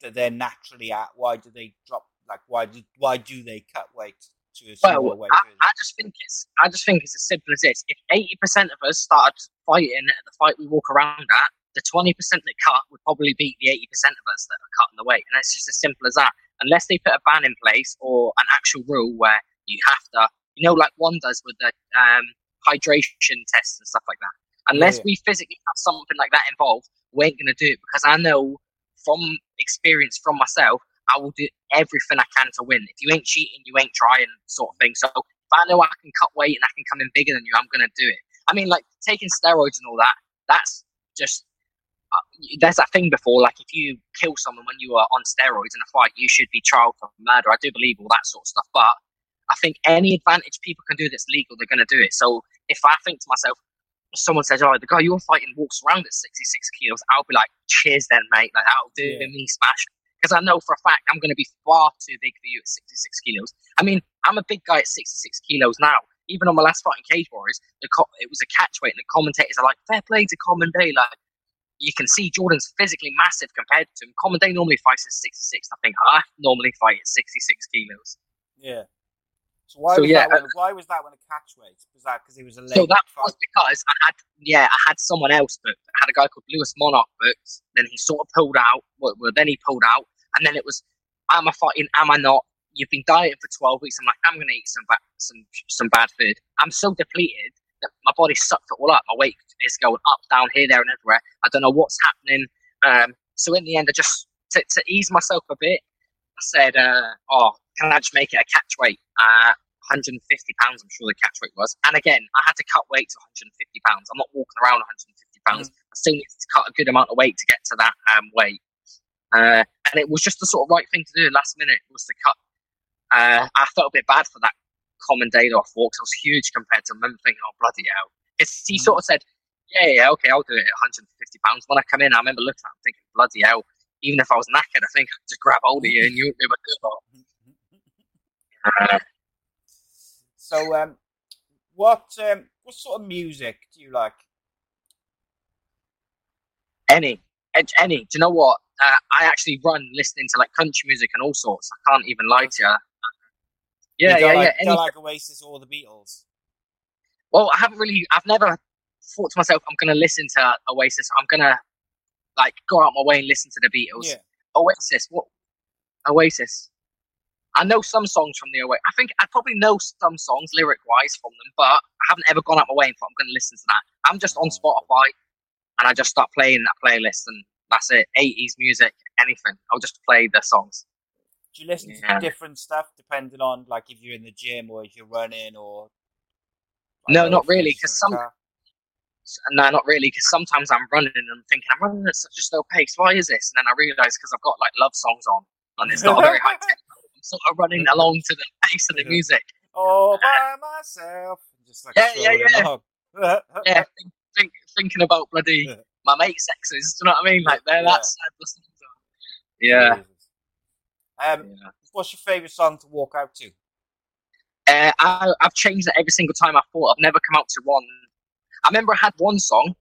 that they're naturally at? Why do they drop? Like why do why do they cut weight? to a smaller well, I, I, just think it's I just think it's as simple as this. If eighty percent of us started fighting at the fight we walk around at, the twenty percent that cut would probably beat the eighty percent of us that are cutting the weight. And it's just as simple as that. Unless they put a ban in place or an actual rule where you have to, you know, like one does with the um, hydration tests and stuff like that. Unless yeah, yeah. we physically have something like that involved, we ain't gonna do it because I know from experience from myself, I will do everything I can to win. If you ain't cheating, you ain't trying, sort of thing. So if I know I can cut weight and I can come in bigger than you, I'm gonna do it. I mean, like taking steroids and all that. That's just Uh, there's that thing before. Like if you kill someone when you are on steroids in a fight, you should be trialed for murder. I do believe all that sort of stuff, but I think any advantage people can do that's legal, they're going to do it. So if I think to myself, someone says, "Oh, the guy you're fighting walks around at 66 kilos," I'll be like, "Cheers, then, mate. Like that'll do Yeah. me smash." Because I know for a fact I'm going to be far too big for you at 66 kilos. I mean, I'm a big guy at 66 kilos now. Even on my last fight in Cage Warriors, the co- it was a catch weight, and the commentators are like, "Fair play to Common Day." Like you can see Jordan's physically massive compared to him. Common Day normally fights at 66. I think I normally fight at 66 kilos. Yeah. So why So, was yeah, that? When, uh, why was that when a catch weight? Was that because he was a late So that fight? was because I had, yeah, I had someone else booked. I had a guy called Lewis Monarch booked. Then he sort of pulled out. Well, well, then he pulled out, and then it was, am I fighting? Am I not? You've been dieting for twelve weeks. I'm like, I'm gonna eat some bad, some some bad food. I'm so depleted my body sucked it all up. My weight is going up, down, here, there, and everywhere. I don't know what's happening. Um, so in the end, I just to, to ease myself a bit, I said, uh, "Oh, can I just make it a catch weight?" Uh, 150 pounds, I'm sure the catch weight was. And again, I had to cut weight to 150 pounds. I'm not walking around 150 pounds. I still need to cut a good amount of weight to get to that um, weight. Uh, and it was just the sort of right thing to do. Last minute was to cut. Uh, I felt a bit bad for that common day off walk. 'cause I was huge compared to him. I'm thinking, oh bloody hell! It's, he Mm. sort of said, yeah, yeah, okay, I'll do it at 150 pounds. When I come in, I remember looking at him thinking, bloody hell! Even if I was knackered, I think I'd just grab hold of you and you'd be like, uh, So, um, what um, what sort of music do you like? Any, any. Do you know what? Uh, I actually run listening to like country music and all sorts. I can't even lie to you. Yeah, you yeah, like, yeah. Any, like Oasis or the Beatles? well, I haven't really. I've never thought to myself, I'm going to listen to Oasis. I'm going to like go out my way and listen to the Beatles. Yeah. Oasis. What? Oasis. I know some songs from the Oasis. I think I probably know some songs lyric wise from them, but I haven't ever gone out my way and thought I'm going to listen to that. I'm just on oh. Spotify and I just start playing that playlist and that's it. 80s music, anything. I'll just play the songs. Do you listen Yeah. to different stuff depending on like if you're in the gym or if you're running or? I No, not really, listening 'cause to the some- car? No, not really, because sometimes I'm running and I'm thinking I'm running at such a slow pace. Why is this? And then I realise because I've got like love songs on and it's not a very high tempo. I'm sort of running along to the pace of the music. all by myself. Just like Yeah, yeah, yeah. yeah, think, think, thinking about bloody my mate sexes. Do you know what I mean? Like they're Yeah. that sad. the songs are. Yeah, Um, yeah. what's your favourite song to walk out to? Uh, I, I've changed it every single time I thought. I've never come out to one. I remember I had one song.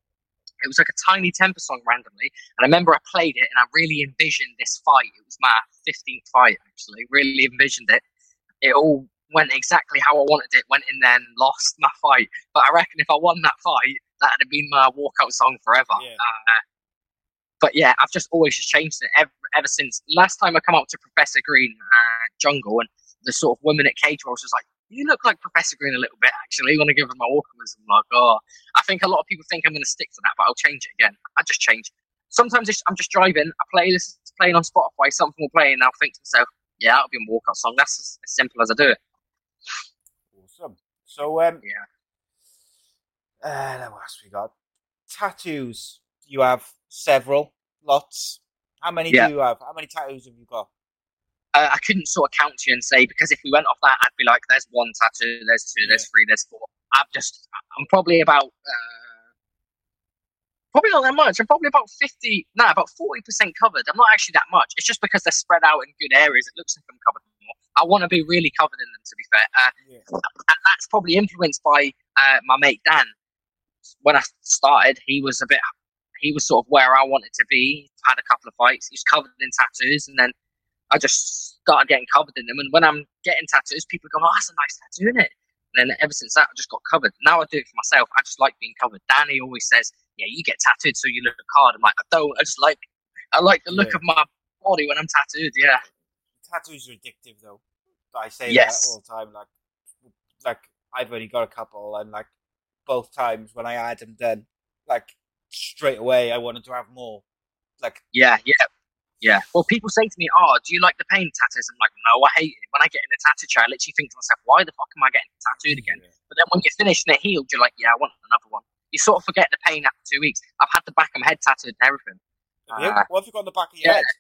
It was like a Tinie Tempah song randomly, and I remember I played it and I really envisioned this fight. It was my 15th fight actually. Really envisioned it. It all went exactly how I wanted it. Went in there and lost my fight, but I reckon if I won that fight, that'd have been my walkout song forever. Yeah. Uh, but yeah, I've just always just changed it ever, ever since. Last time I come up to Professor Green uh, Jungle, and the sort of woman at Cage Wars was like, "You look like Professor Green a little bit, actually." You want to give her my walkers? I'm like, "Oh, I think a lot of people think I'm going to stick to that, but I'll change it again. I just change. Sometimes I'm just driving, a playlist is playing on Spotify, something will play, and I'll think to myself, "Yeah, that'll be a walkout song." That's as, as simple as I do it. Awesome. So, um, Yeah. Uh, what else we got? Tattoos. You have several, lots. How many Yeah. do you have? How many tattoos have you got? uh, I couldn't sort of count you and say because if we went off that, I'd be like, "There's one tattoo, there's two, there's three, there's four. I'm just, I'm probably about, uh, probably not that much. I'm probably about fifty, no, about forty percent covered. I'm not actually that much. It's just because they're spread out in good areas. It looks like I'm covered more. I want to be really covered in them, to be fair, uh, Yeah. and that's probably influenced by uh, my mate Dan. When I started, he was a bit, he was sort of where I wanted to be. Had a couple of fights. He was covered in tattoos, and then I just started getting covered in them. And when I'm getting tattoos, people go, "Oh, that's a nice tattoo, isn't it?" And then ever since that, I just got covered. Now I do it for myself. I just like being covered. Danny always says, "Yeah, you get tattooed so you look hard." I'm like, I don't. I just like, I like the look Yeah. of my body when I'm tattooed. Yeah, Tattoos are addictive, though. I say Yes. that all the time. Like, like I've only got a couple, and like both times when I had them done, like straight away I wanted to have more. Like, yeah, yeah. Yeah. Well, people say to me, "Oh, do you like the pain tattoos?" I'm like, "No, I hate it." When I get in a tattoo chair, I literally think to myself, "Why the fuck am I getting tattooed again?" But then when you're finished and it healed, you're like, "Yeah, I want another one." You sort of forget the pain after two weeks. I've had the back of my head tattooed and everything. You? Uh, what have you got on the back of your yeah. head?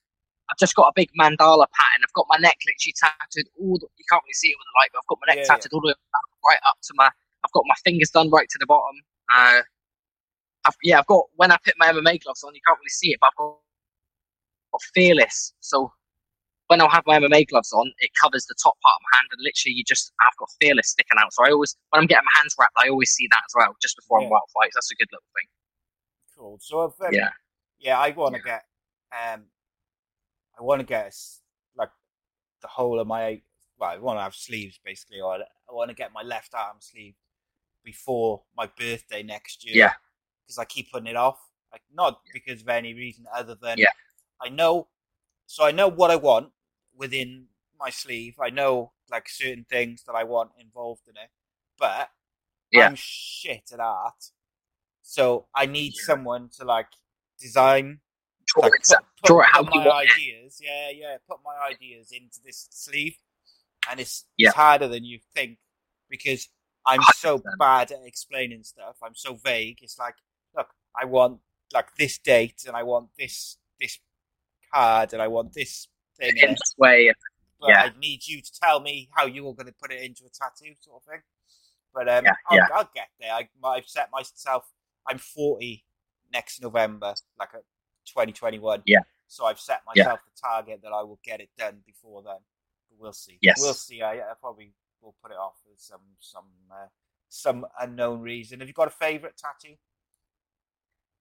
I've just got a big mandala pattern. I've got my neck literally tattooed all. The, you can't really see it with the light, but I've got my neck Yeah, tattooed all the way up, right up to my. I've got my fingers done right to the bottom. Uh, I've, yeah, I've got when I put my MMA gloves on, you can't really see it, but I've got, got fearless. So when I have my MMA gloves on, it covers the top part of my hand, and literally you just I've got fearless sticking out. So I always when I'm getting my hands wrapped, I always see that as well, just before Yeah. I'm out fights. That's a good little thing. Cool. So um, Yeah. yeah, I want to Yeah. get um, I want to get like the whole of my well, I want to have sleeves basically, or I want to get my left arm sleeve before my birthday next year. Yeah. Because I keep putting it off, like not because of any reason other than Yeah. I know. So I know what I want within my sleeve. I know like certain things that I want involved in it, but Yeah. I'm shit at art. So I need Yeah. someone to like design, Draw like, it, put, put, draw put you my want it. Yeah, yeah, put my ideas into this sleeve, and it's Yeah. it's harder than you think because I'm so 100%. bad at explaining stuff. I'm so vague. It's like, look, I want like this date, and I want this this card, and I want this thing. in this way. but yeah. I need you to tell me how you are going to put it into a tattoo, sort of thing. But um, Yeah, I'll, yeah. I'll get there. I, I've set myself. I'm 40 next November, like a 2021. Yeah. So I've set myself the target that I will get it done before then. But we'll see. Yes. We'll see. I, I probably will put it off for some some uh, some unknown reason. Have you got a favourite tattoo?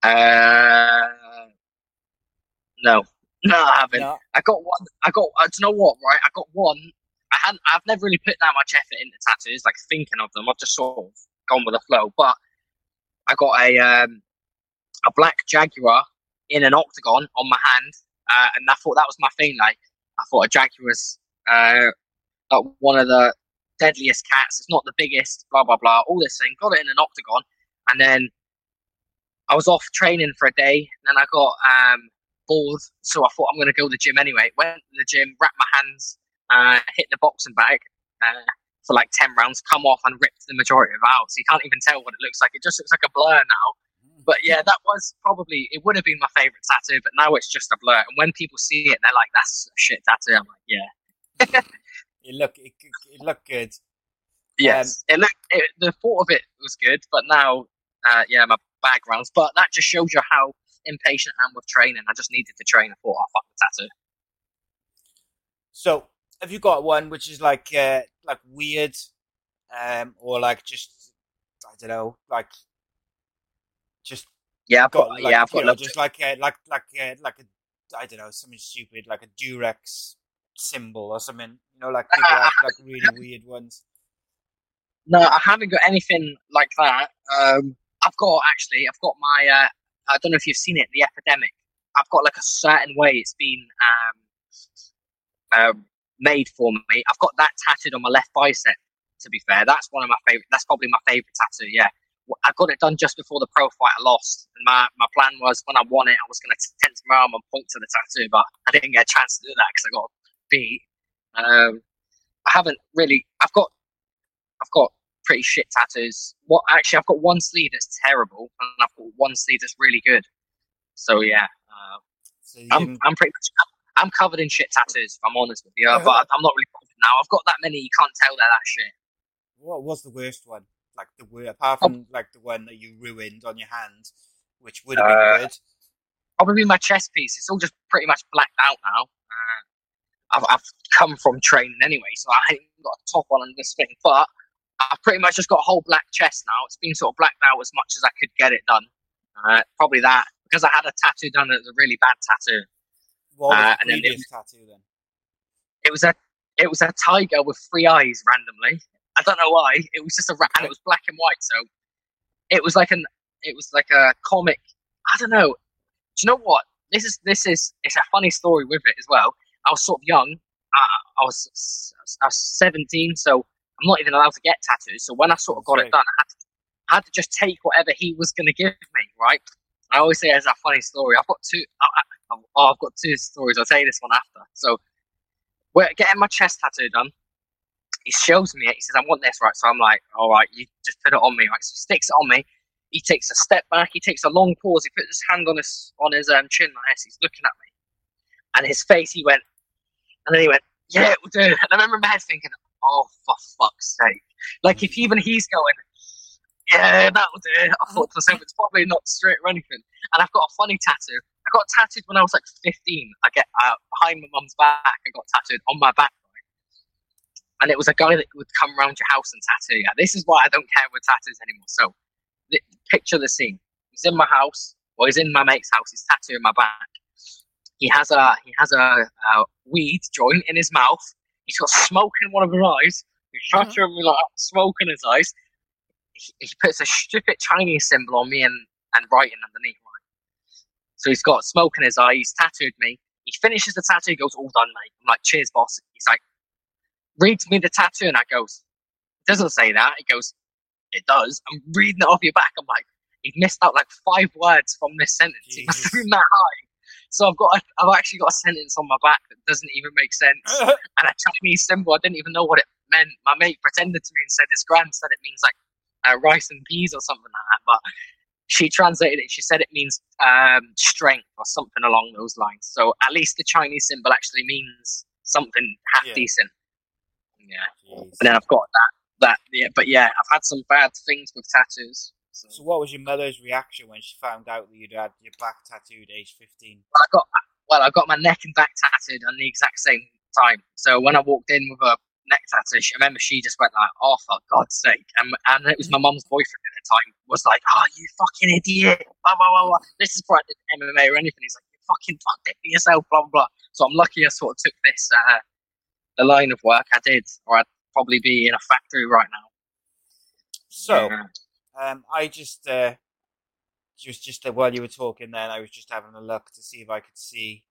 Uh, no, no, I haven't. No. I got one. I got. Uh, do you know what? Right, I got one. I hadn't. I've never really put that much effort into tattoos, like thinking of them. I've just sort of gone with the flow. But I got a um, a black jaguar in an octagon on my hand, uh, and I thought that was my thing. Like I thought a jaguar's uh, like one of the deadliest cats. It's not the biggest. Blah blah blah. All this thing. Got it in an octagon, and then I was off training for a day, and then I got um, bored, so I thought I'm going to go to the gym anyway. Went to the gym, wrapped my hands, uh, hit the boxing bag uh, for like 10 rounds, come off and ripped the majority of it out. So you can't even tell what it looks like. It just looks like a blur now. But yeah, that was probably, it would have been my favourite tattoo, but now it's just a blur. And when people see it, they're like, that's a shit tattoo. I'm like, yeah. It look it, it looked good. Yes. it looked, it, the thought of it was good, but now, uh, yeah, my backgrounds. But that just shows you how impatient I am with training. I just needed to train. I thought, oh, fuck the tattoo. So, have you got one which is like uh, like weird, um, or like just I don't know, like just Yeah, I've got got, like, yeah, I've got know, just like a, like like a, like a I don't know something stupid like a Durex symbol or something. You know, like people have like really weird ones. No, I haven't got anything like that. Um, I've got actually, I've got my. Uh, I don't know if you've seen it, the epidemic. I've got like a certain way it's been um, um, made for me. I've got that tattooed on my left bicep. To be fair, that's one of my favorite. That's probably my favorite tattoo. Yeah, I got it done just before the pro fight. I lost, and my, my plan was when I won it, I was going to tense my arm and point to the tattoo, but I didn't get a chance to do that because I got beat. Um, I haven't really. I've got I've got pretty shit tattoos. What actually, I've got one sleeve that's terrible, and I've got one sleeve that's really good. So yeah, uh, So I'm didn't- I'm pretty much I'm, I'm covered in shit tattoos. If I'm honest with you, but I'm not really bothered now. I've got that many, you can't tell they're that shit. what was the worst one? Like the worst, apart from like the one that you ruined on your hand, which would have been Uh, good. Probably my chest piece. It's all just pretty much blacked out now. Uh, I've I've come from training anyway, so I ain't got a top on and this thing, but. I've pretty much just got a whole black chest now. It's been sort of blacked out as much as I could get it done. Uh, probably that because I had a tattoo done that was a really bad tattoo. What was uh, the and then previous tattoo then? it was a it was a tiger with three eyes randomly. I don't know why. It was just a rat, and it was black and white. So it was like an it was like a comic. I don't know. Do you know what? This is this is it's a funny story with it as well. I was sort of young. Uh, I was I was seventeen, so I'm not even allowed to get tattoos. So when I sort of got Okay. it done, I had to, I had to just take whatever he was going to give me. Right? I always say it's a funny story. I've got two. I, I- oh, I've got two stories. I'll tell you this one after. So we're getting my chest tattoo done. He shows me it. He says, "I want this, right?" So I'm like, "All right, you just put it on me." Right? So he sticks it on me. He takes a step back. He takes a long pause. He puts his hand on his on his um, chin like this. He's looking at me, and his face. He went, and then he went, "Yeah, it will do." And I remember my head thinking, "Oh, for fuck's sake!" Like if even he's going, "Yeah, that will do." I thought to myself, "It's probably not straight or anything." And I've got a funny tattoo. I got tattooed when I was like 15. I get uh, behind my mum's back. I got tattooed on my back, and it was a guy that would come around your house and tattoo you. This is why I don't care with tattoos anymore. So, the, picture the scene. He's in my house, or he's in my mate's house. He's tattooing my back. He has a he has a, a weed joint in his mouth. He's got smoke in one of his eyes. He's tattooing me like smoke in his eyes. He, he puts a stupid Chinese symbol on me and, and writing underneath. Right. So he's got smoke in his eye. He's tattooed me. He finishes the tattoo. He goes, "All done, mate." I'm like, "Cheers, boss." He's like, reads me the tattoo, and I goes, "It doesn't say that." He goes, "It does." I'm reading it off your back. I'm like, he missed out like five words from this sentence. He must have been that high. So I've got, a, I've actually got a sentence on my back that doesn't even make sense, and a Chinese symbol. I didn't even know what it meant. My mate pretended to me and said his grand said it means like uh, rice and peas or something like that, but she translated it. She said it means um, strength or something along those lines. So at least the Chinese symbol actually means something half Yeah. decent. Yeah. Jeez. But then I've got that. That yeah. But yeah, I've had some bad things with tattoos. So, So, what was your mother's reaction when she found out that you'd had your back tattooed age 15? I got well, I got my neck and back tattooed on the exact same time. So when I walked in with a neck tattoo, she, I remember she just went like, "Oh, for God's sake!" And, and it was my mum's boyfriend at the time was like, "Oh, you fucking idiot!" Blah blah blah. blah. This is did MMA or anything. He's like, "You fucking fucked it for yourself." Blah blah blah. So I'm lucky I sort of took this uh, the line of work I did, or I'd probably be in a factory right now. So, Yeah. Um, I just, uh, just, just uh, while you were talking, then I was just having a look to see if I could see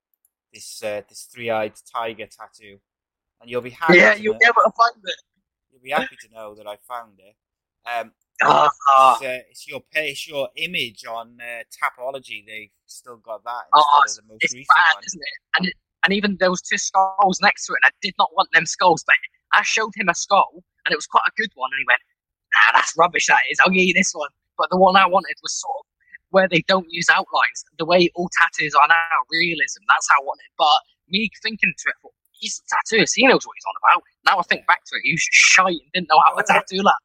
this, uh, this three-eyed tiger tattoo, and you'll be happy. yeah, you'll know, be able to find it. you'll be happy to know that I found it. Um, Ah, it's, uh, it's your it's your image on uh, Tapology. They've still got that Oh, instead of the most it's recent bad, one. isn't it? And it, and even there was two skulls next to it, and I did not want them skulls, but I showed him a skull, and it was quite a good one, and he went, "Ah, that's rubbish. That is. I'll give you this one." But the one I wanted was sort of where they don't use outlines, the way all tattoos are now, realism. That's how I wanted. But me thinking to it, he's a tattooist. He knows what he's on about. Now I think back to it, he was just shy and didn't know how to tattoo that.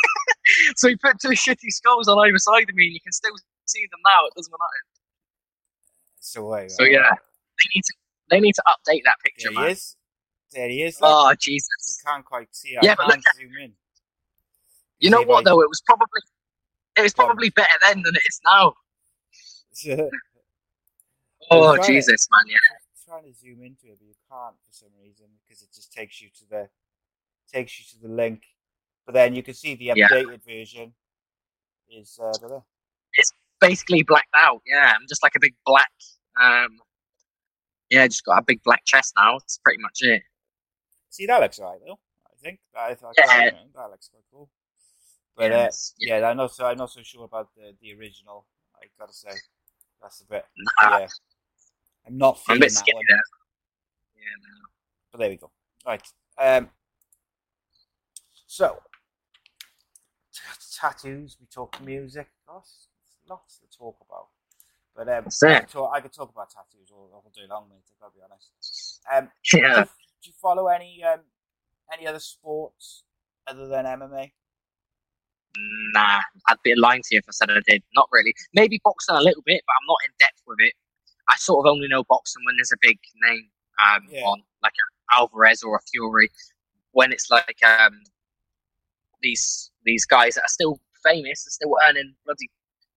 so he put two shitty skulls on either side of me, and you can still see them now. It doesn't matter. So, wait, So yeah, they need to they need to update that picture, there man. he is. There he is. Oh Jesus! you can't quite see. I Yeah, but can't look zoom in. You know what I- though? It was probably it was probably better then than it is now. Oh trying to- Jesus, man! Yeah, trying to zoom into it, but you can't for some reason because it just takes you to the takes you to the link. But then you can see the Yeah. updated version is uh, there. basically blacked out. Yeah, I'm just like a big black. Um, yeah, just got a big black chest now. That's pretty much it. See, that looks right though. I think I, I Yeah. that, that looks quite cool. But uh, yeah. yeah, I'm not so I'm not so sure about the the original. I gotta say, that's a bit. Nah, yeah, I'm not I'm a feeling bit that one. Yeah, no. But there we go. Right. Um, so, t- tattoos. We talk music. Lots, lots to talk about. But um, I, could talk, I could talk about tattoos all, all day long, mate. I gotta be honest. Um, Yeah. do, you, do you follow any um, any other sports other than MMA? Nah, I'd be lying to you if I said I did. Not really. Maybe boxing a little bit, but I'm not in depth with it. I sort of only know boxing when there's a big name um, Yeah. on, like a Alvarez or a Fury. When it's like um, these these guys that are still famous, they're still earning bloody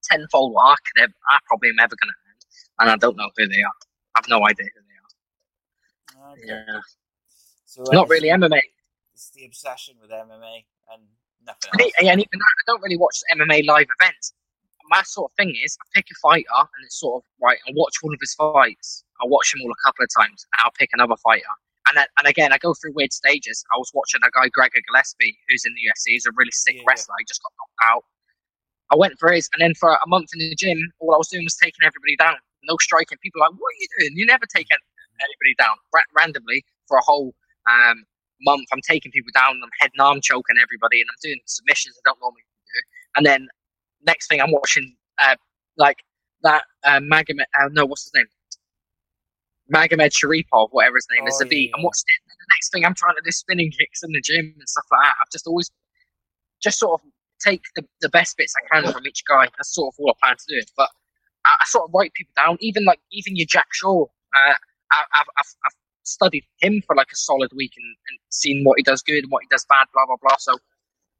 tenfold what I could I probably am ever going to earn, and I don't know who they are. I've no idea who they Okay. are. Yeah. So uh, Not really MMA. It's the obsession with MMA and nothing else. and even that, I don't really watch MMA live events. My sort of thing is, I pick a fighter and it's sort of right. I watch one of his fights. I watch him all a couple of times. And I'll pick another fighter. And then, and again, I go through weird stages. I was watching a guy, Gregor Gillespie, who's in the UFC. He's a really sick Yeah, wrestler. He just got knocked out. I went for his, and then for a month in the gym, all I was doing was taking everybody down. no striking. People are like, what are you doing? You never take anybody down Ra- randomly for a whole um, month. I'm taking people down. I'm head and arm choking everybody, and I'm doing submissions I don't normally do. And then next thing, I'm watching uh, like that uh, Magomed. Uh, no, what's his name? Magomedsharipov, whatever his name Oh, is. The yeah, beat. I'm watching it. And the next thing, I'm trying to do spinning kicks in the gym and stuff like that. I've just always just sort of take the, the best bits I can from each guy. That's sort of all I plan to do. But I, I sort of write people down. Even like even your Jack Shore. Uh, I, I've, I've, I've studied him for like a solid week and, and seen what he does good and what he does bad. Blah blah blah. So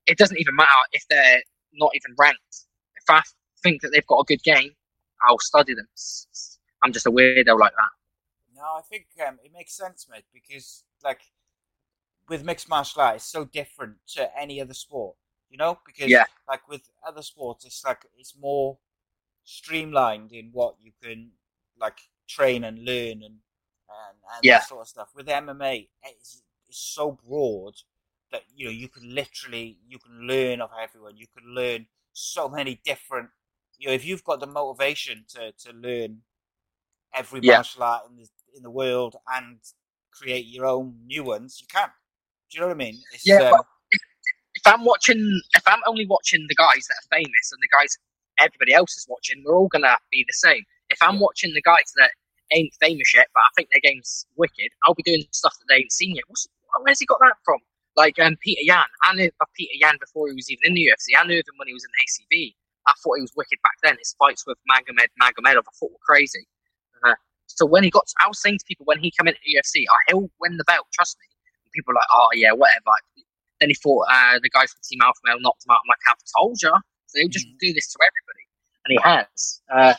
it doesn't even matter if they're not even ranked. If I think that they've got a good game, I'll study them. I'm just a weirdo like that. No, I think um, it makes sense, mate, because like with mixed martial arts, it's so different to any other sport. You know, because Yeah. like with other sports, it's like it's more streamlined in what you can like train and learn and and, and Yeah. that sort of stuff. With MMA, it's, it's so broad that you know you can literally you can learn of everyone. You can learn so many different. You know, if you've got the motivation to to learn every Yeah. martial art in the in the world and create your own new ones, you can. Do you know what I mean? It's, Yeah, um, if I'm watching, if I'm only watching the guys that are famous and the guys everybody else is watching, we're all gonna be the same. If I'm Yeah. watching the guys that ain't famous yet, but I think their game's wicked, I'll be doing stuff that they ain't seen yet. What's, where's he got that from? Like um, Petr Yan. I knew of Petr Yan before he was even in the UFC. I knew of him when he was in ACB. I thought he was wicked back then. His fights with Magomed Magomedov, I thought were crazy. Uh, so when he got, I was saying to people when he come into the UFC, oh, he'll win the belt. Trust me. And people were like, oh yeah, whatever. Then he thought uh, the guy from Team Alpha Male knocked him out. I'm like, I've told you. So he'll just Mhm. do this to everybody, and he has. Uh,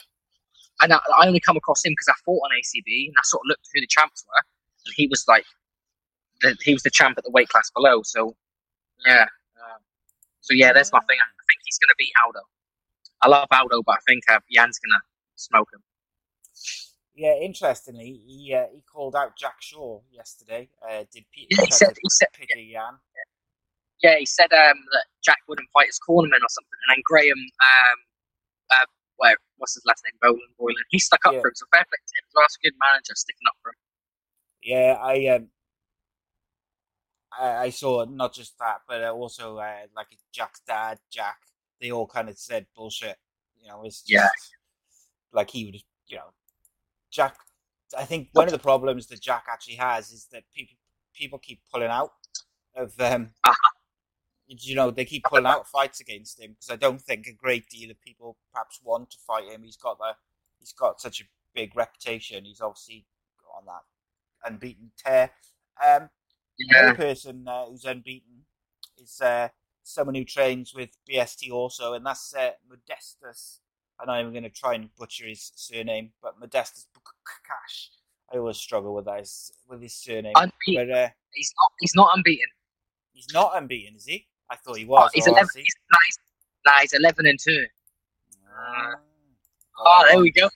and I, I only come across him because I fought on ACB, and I sort of looked who the champs were, and he was like, the, he was the champ at the weight class below. So yeah, um, so yeah, that's my thing. I think he's going to beat Aldo. I love Aldo, but I think uh, Yan's going to smoke him. yeah, interestingly, he uh, he called out Jack Shore yesterday. Uh, did Peter Yeah, he said, he said, Petr Yan? yeah, he said um, that Jack wouldn't fight his cornerman or something, and then Graham, um, uh, where, what's his last name, Boland, Boylan, he stuck up Yeah. for him. So fair play to him well. A good manager sticking up for him. Yeah, I um, I, I saw not just that, but also uh, like Jack's dad, Jack. They all kind of said bullshit. You know, it's just, Yeah. like he would, you know, Jack. I think one of the problems that Jack actually has is that people people keep pulling out of um. Uh-huh. You know, they keep pulling out fights against him because I don't think a great deal of people perhaps want to fight him. He's got the, he's got such a big reputation. He's obviously on that unbeaten tear. Um, Another Yeah, person uh, who's unbeaten is uh, someone who trains with BST also, and that's uh, Modestas. I know I'm going to try and butcher his surname, but Modestas Bukash. I always struggle with that his, with his surname. unbeaten. But uh, He's not. He's not unbeaten. he's not unbeaten, is he? I thought he Oh, was. he's eleven. He's, nah, he's, nah, he's eleven and two. Ah. Oh, there we go.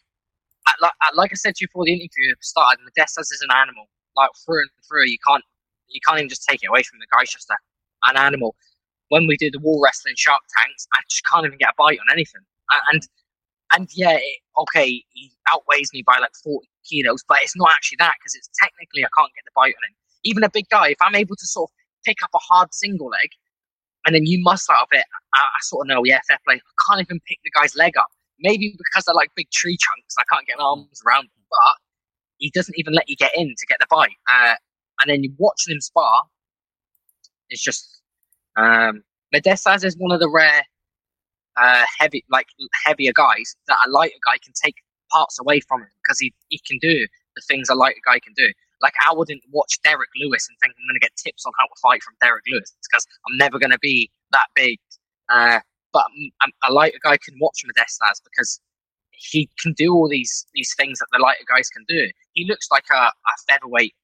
I, like, I, like I said to you before the interview started, Modestas is an animal. Like through and through, you can't you can't even just take it away from the guy's just a, an animal. When we do the wall wrestling Shark Tanks, I just can't even get a bite on anything. And and yeah, it, okay, he outweighs me by like forty kilos, but it's not actually that because it's technically I can't get the bite on him. Even a big guy, if I'm able to sort of pick up a hard single leg, and then you muscle out of it, I, I sort of know, yeah, fair play. I can't even pick the guy's leg up maybe because they're like big tree chunks, I can't get my arms around them, but he doesn't even let you get in to get the bite. Uh, and then you watch them spar, it's just um, Modestas is one of the rare uh, heavy, like heavier guys that a lighter guy can take parts away from him because he, he can do the things a lighter guy can do. Like I wouldn't watch Derrick Lewis and think I'm going to get tips on how to fight from Derrick Lewis because I'm never going to be that big. Uh, but um, a lighter guy can watch Modestas because he can do all these these things that the lighter guys can do. He looks like a, a featherweight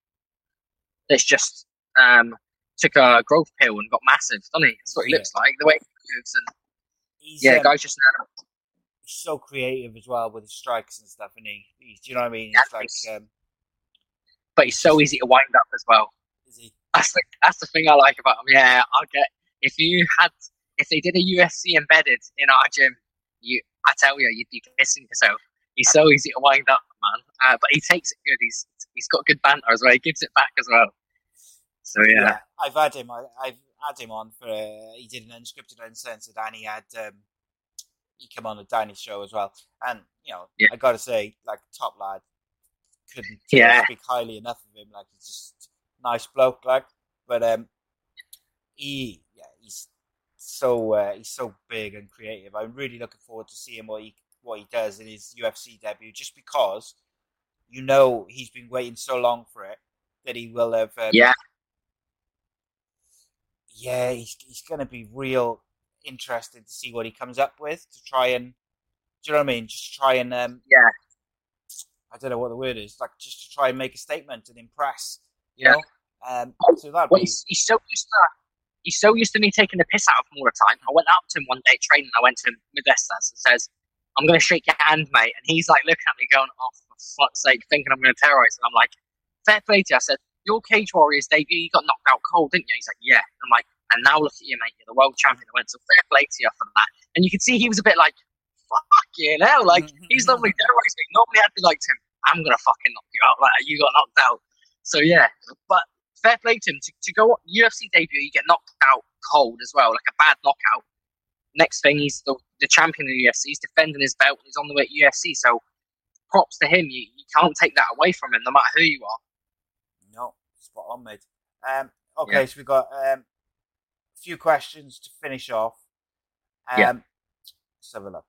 that's just um, took a growth pill and got massive, doesn't he? That's what he Yeah. looks like. The way he moves and He's, yeah, um, guy's just he's so creative as well with his strikes and stuff, and he, he's, do you know what I mean? Yeah, He's like, um, but he's so easy to wind up as well. is he? That's the that's the thing I like about him. Yeah, I'll get if you had if they did a UFC embedded in our gym, you I tell you, you'd be pissing yourself. He's so easy to wind up, man. Uh, but he takes it good. He's he's got good banter as well. He gives it back as well. So yeah, yeah I've had him. I, have had him on for. Uh, he did an unscripted, uncensored, and he had um, he came on the Danny show as well. And you know, Yeah. I got to say, like top lad, couldn't Yeah. speak highly enough of him. Like he's just nice bloke, like. But um, he yeah, he's so uh, he's so big and creative. I'm really looking forward to seeing what he what he does in his UFC debut, just because you know he's been waiting so long for it that he will have. Um, yeah, yeah, he's he's going to be real interested to see what he comes up with to try and. Do you know what I mean? Just try and um, yeah, I don't know what the word is, like just to try and make a statement and impress. You Yeah. know, um, so that Well, be he's, he's so used to he's so used to me taking the piss out of him all the time. I went up to him one day training. I went to him Modestas and says, "I'm going to shake your hand, mate." And he's like looking at me, going, "Oh, for fuck's sake!" Thinking I'm going to terrorize him. I'm like, "Fair play to you." I said, "Your Cage Warriors debut, you got knocked out cold, didn't you?" He's like, "Yeah." I'm like, "And now look at you, mate. You're the world champion." I went, "So fair play to you for that." And you can see he was a bit like, "Fuck you know," like he's normally. Normally I'd be like him, "I'm going to fucking knock you out." Like you got knocked out. So yeah, but fair play to him to, to go UFC debut. You get knocked out cold as well, like a bad knockout. Next thing, he's the, the champion of the UFC. He's defending his belt. He's on the way to UFC. So props to him. You, you can't take that away from him, no matter who you are. no spot on, mate. Um, okay, Yeah. so we've got um, a few questions to finish off. Um, Yeah. Let's have a look.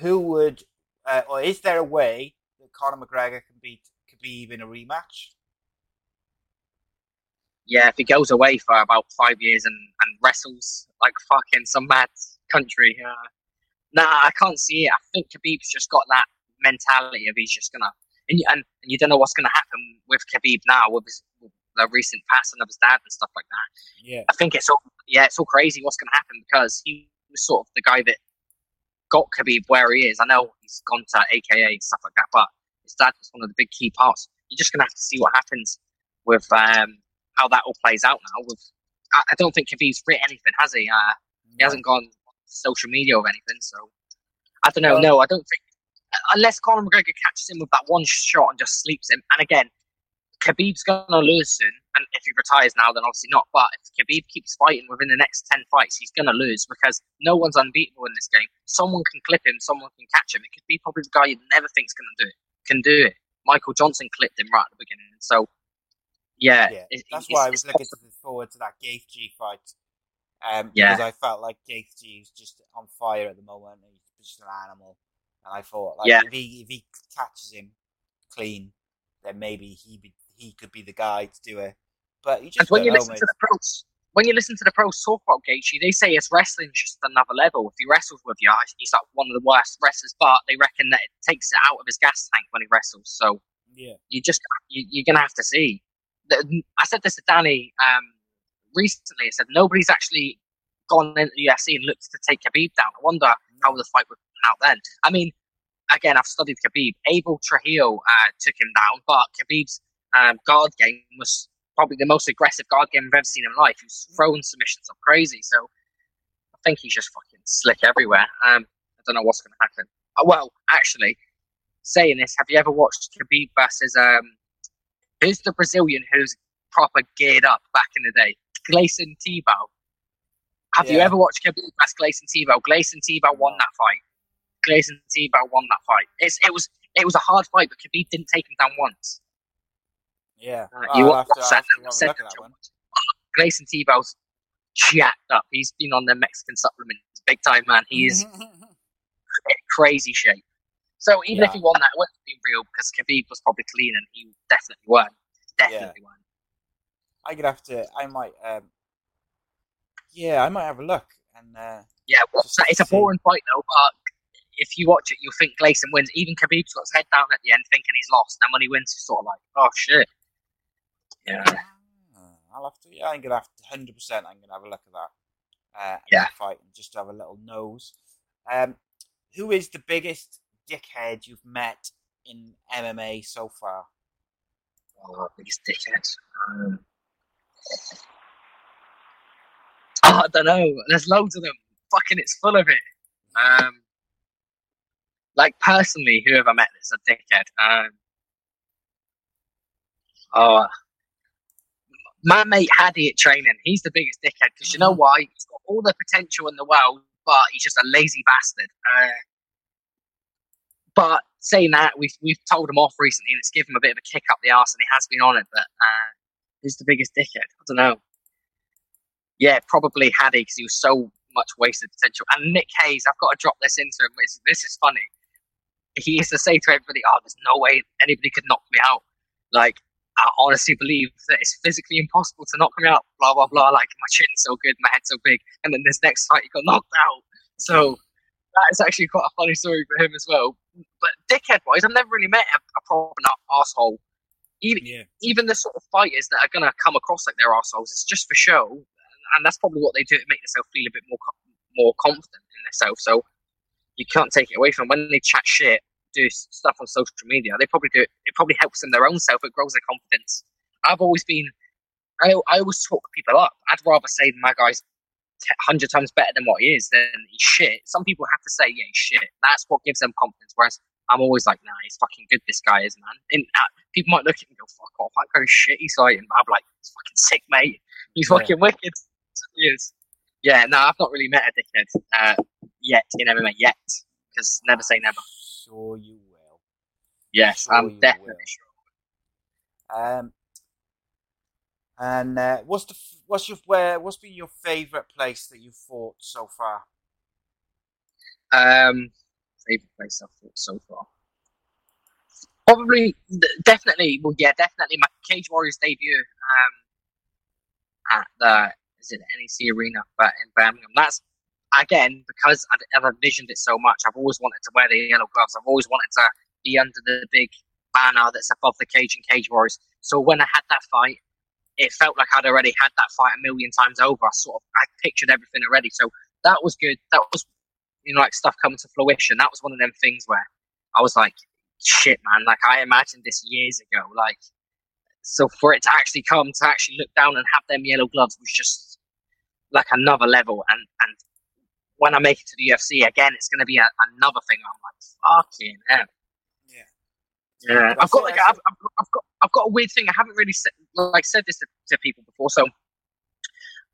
Who would, uh, or is there a way that Conor McGregor can beat Khabib in a rematch? Yeah, if he goes away for about five years and, and wrestles like fucking some mad country, uh, nah, I can't see it. I think Khabib's just got that mentality of he's just gonna, and you, and, and you don't know what's gonna happen with Khabib now with, his, with the recent passing of his dad and stuff like that. Yeah. I think it's all yeah, it's all crazy what's to happen because he was sort of the guy that got Khabib where he is. I know he's gone to AKA and stuff like that, but his dad was one of the big key parts. You're just going to have to see what happens with um, how that all plays out now. With I, I don't think Khabib's written anything, has he? Uh, he hasn't gone to social media or anything, so I don't know. Well- no, I don't think unless Conor McGregor catches him with that one shot and just sleeps him. And again, Khabib's gonna lose soon, and if he retires now, then obviously not. But if Khabib keeps fighting within the next ten fights, he's gonna lose because no one's unbeatable in this game. Someone can clip him, someone can catch him. It could be probably the guy you never think's gonna do it. Can do it. Michael Johnson clipped him right at the beginning, so yeah, Yeah, it- that's it's- why I was looking possible. forward to that Gaethje fight. Um, Yeah. because I felt like Gaethje is just on fire at the moment. He's just an animal, and I thought, like, Yeah. if he if he catches him clean, then maybe he be, he could be the guy to do it. But you just when you listen to the pros, when you listen to the pros talk about Gaethje, they say his wrestling's just another level. If he wrestles with you, he's like one of the worst wrestlers. But they reckon that it takes it out of his gas tank when he wrestles. So yeah, you just you, you're gonna have to see. I said this to Danny um, recently. I said nobody's actually gone into the UFC and looked to take Khabib down. I wonder how the fight would come out then. I mean, again, I've studied Khabib. Abel Trujillo uh, took him down, but Khabib's um, guard game was probably the most aggressive guard game I've ever seen in my life. He was throwing submissions up crazy. So I think he's just fucking slick everywhere. Um, I don't know what's going to happen. Uh, well, actually, saying this, have you ever watched Khabib versus um, who's the Brazilian who's proper geared up back in the day? Gleison Tibau. Have you ever watched Khabib versus Gleison Tibau? Gleison Tibau won that fight. Gleison Tibau won that fight. It's, it was it was a hard fight, but Khabib didn't take him down once. Yeah. Uh, you have watch that to and have a send look at it that one. Gleison Tibau's jacked up. He's been on the Mexican supplements big time, man. He is crazy shape. So even if he won that, it wouldn't be real because Khabib was probably clean and he definitely won. Definitely won. I could have to. I might. Um, yeah, I might have a look and. Uh, Yeah, well, Just it's a boring fight though, but if you watch it, you'll think Gleison wins. Even Khabib's got his head down at the end, thinking he's lost. And when he wins, he's sort of like, oh shit. Yeah. Ah, I'll have to. Yeah, I'm gonna have to. Hundred percent. I'm gonna have a look at that. Uh, Yeah. fight and just have a little nose. Um, who is the biggest dickhead you've met in MMA so far? Oh, biggest dickhead. Um, oh, I don't know. There's loads of them. Fucking, it's full of it. Um, like personally, who have I met that's a dickhead? Um, oh, my mate Haddy at training, he's the biggest dickhead because you know Mm-hmm. why? He's got all the potential in the world, but he's just a lazy bastard. Uh, but saying that, we've we've told him off recently, and it's given him a bit of a kick up the arse, and he has been on it. But uh, who's the biggest dickhead? I don't know. Yeah, probably Haddy because he was so much wasted potential. And Nick Hayes, I've got to drop this into him. This is funny. He used to say to everybody, "Oh, there's no way anybody could knock me out." Like I honestly believe that it's physically impossible to knock me out. Blah blah blah. Like my chin's so good, my head's so big, and then this next fight he got knocked out. So that is actually quite a funny story for him as well. But dickhead wise, I've never really met a, a proper asshole. Even Yeah. even the sort of fighters that are gonna come across like they're assholes, it's just for show, and that's probably what they do to make themselves feel a bit more more confident in themselves. So you can't take it away from them. when they chat shit, do stuff on social media. They probably do it. It probably helps them their own self. It grows their confidence. I've always been. I I always talk people up. I'd rather say my guy's hundred times better than what he is than he's shit. Some people have to say, yeah, he's shit. That's what gives them confidence. Whereas I'm always like, nah, he's fucking good. This guy is, man. And uh, people might look at me and go, fuck off, that guy's shit. He's fighting. But I'm like, he's fucking sick, mate. He's Yeah. fucking wicked. He is. Yeah, no, I've not really met a dickhead uh, yet in MMA yet. Because never say never. Sure, you will. Yes, Sure I'm definitely will. sure. Um, and uh, what's the what's your where what's been your favourite place that you've fought so far? Um, favorite place I've fought so far. Probably, definitely, well, yeah, definitely my Cage Warriors debut um, at the is it the NEC Arena, but in Birmingham. That's again because I've envisioned it so much. I've always wanted to wear the yellow gloves. I've always wanted to be under the big banner that's above the cage and Cage Warriors. So when I had that fight, it felt like I'd already had that fight a million times over. I sort of I pictured everything already. So that was good. That was you know like stuff coming to fruition. That was one of them things where I was like, shit, man. Like I imagined this years ago. Like so for it to actually come to actually look down and have them yellow gloves was just like another level. And and when I make it to the UFC again, it's going to be a, another thing. I'm like, fucking hell. Yeah. Yeah, I've got like I've, I've, I've got I've got a weird thing. I haven't really said, like said this to, to people before. So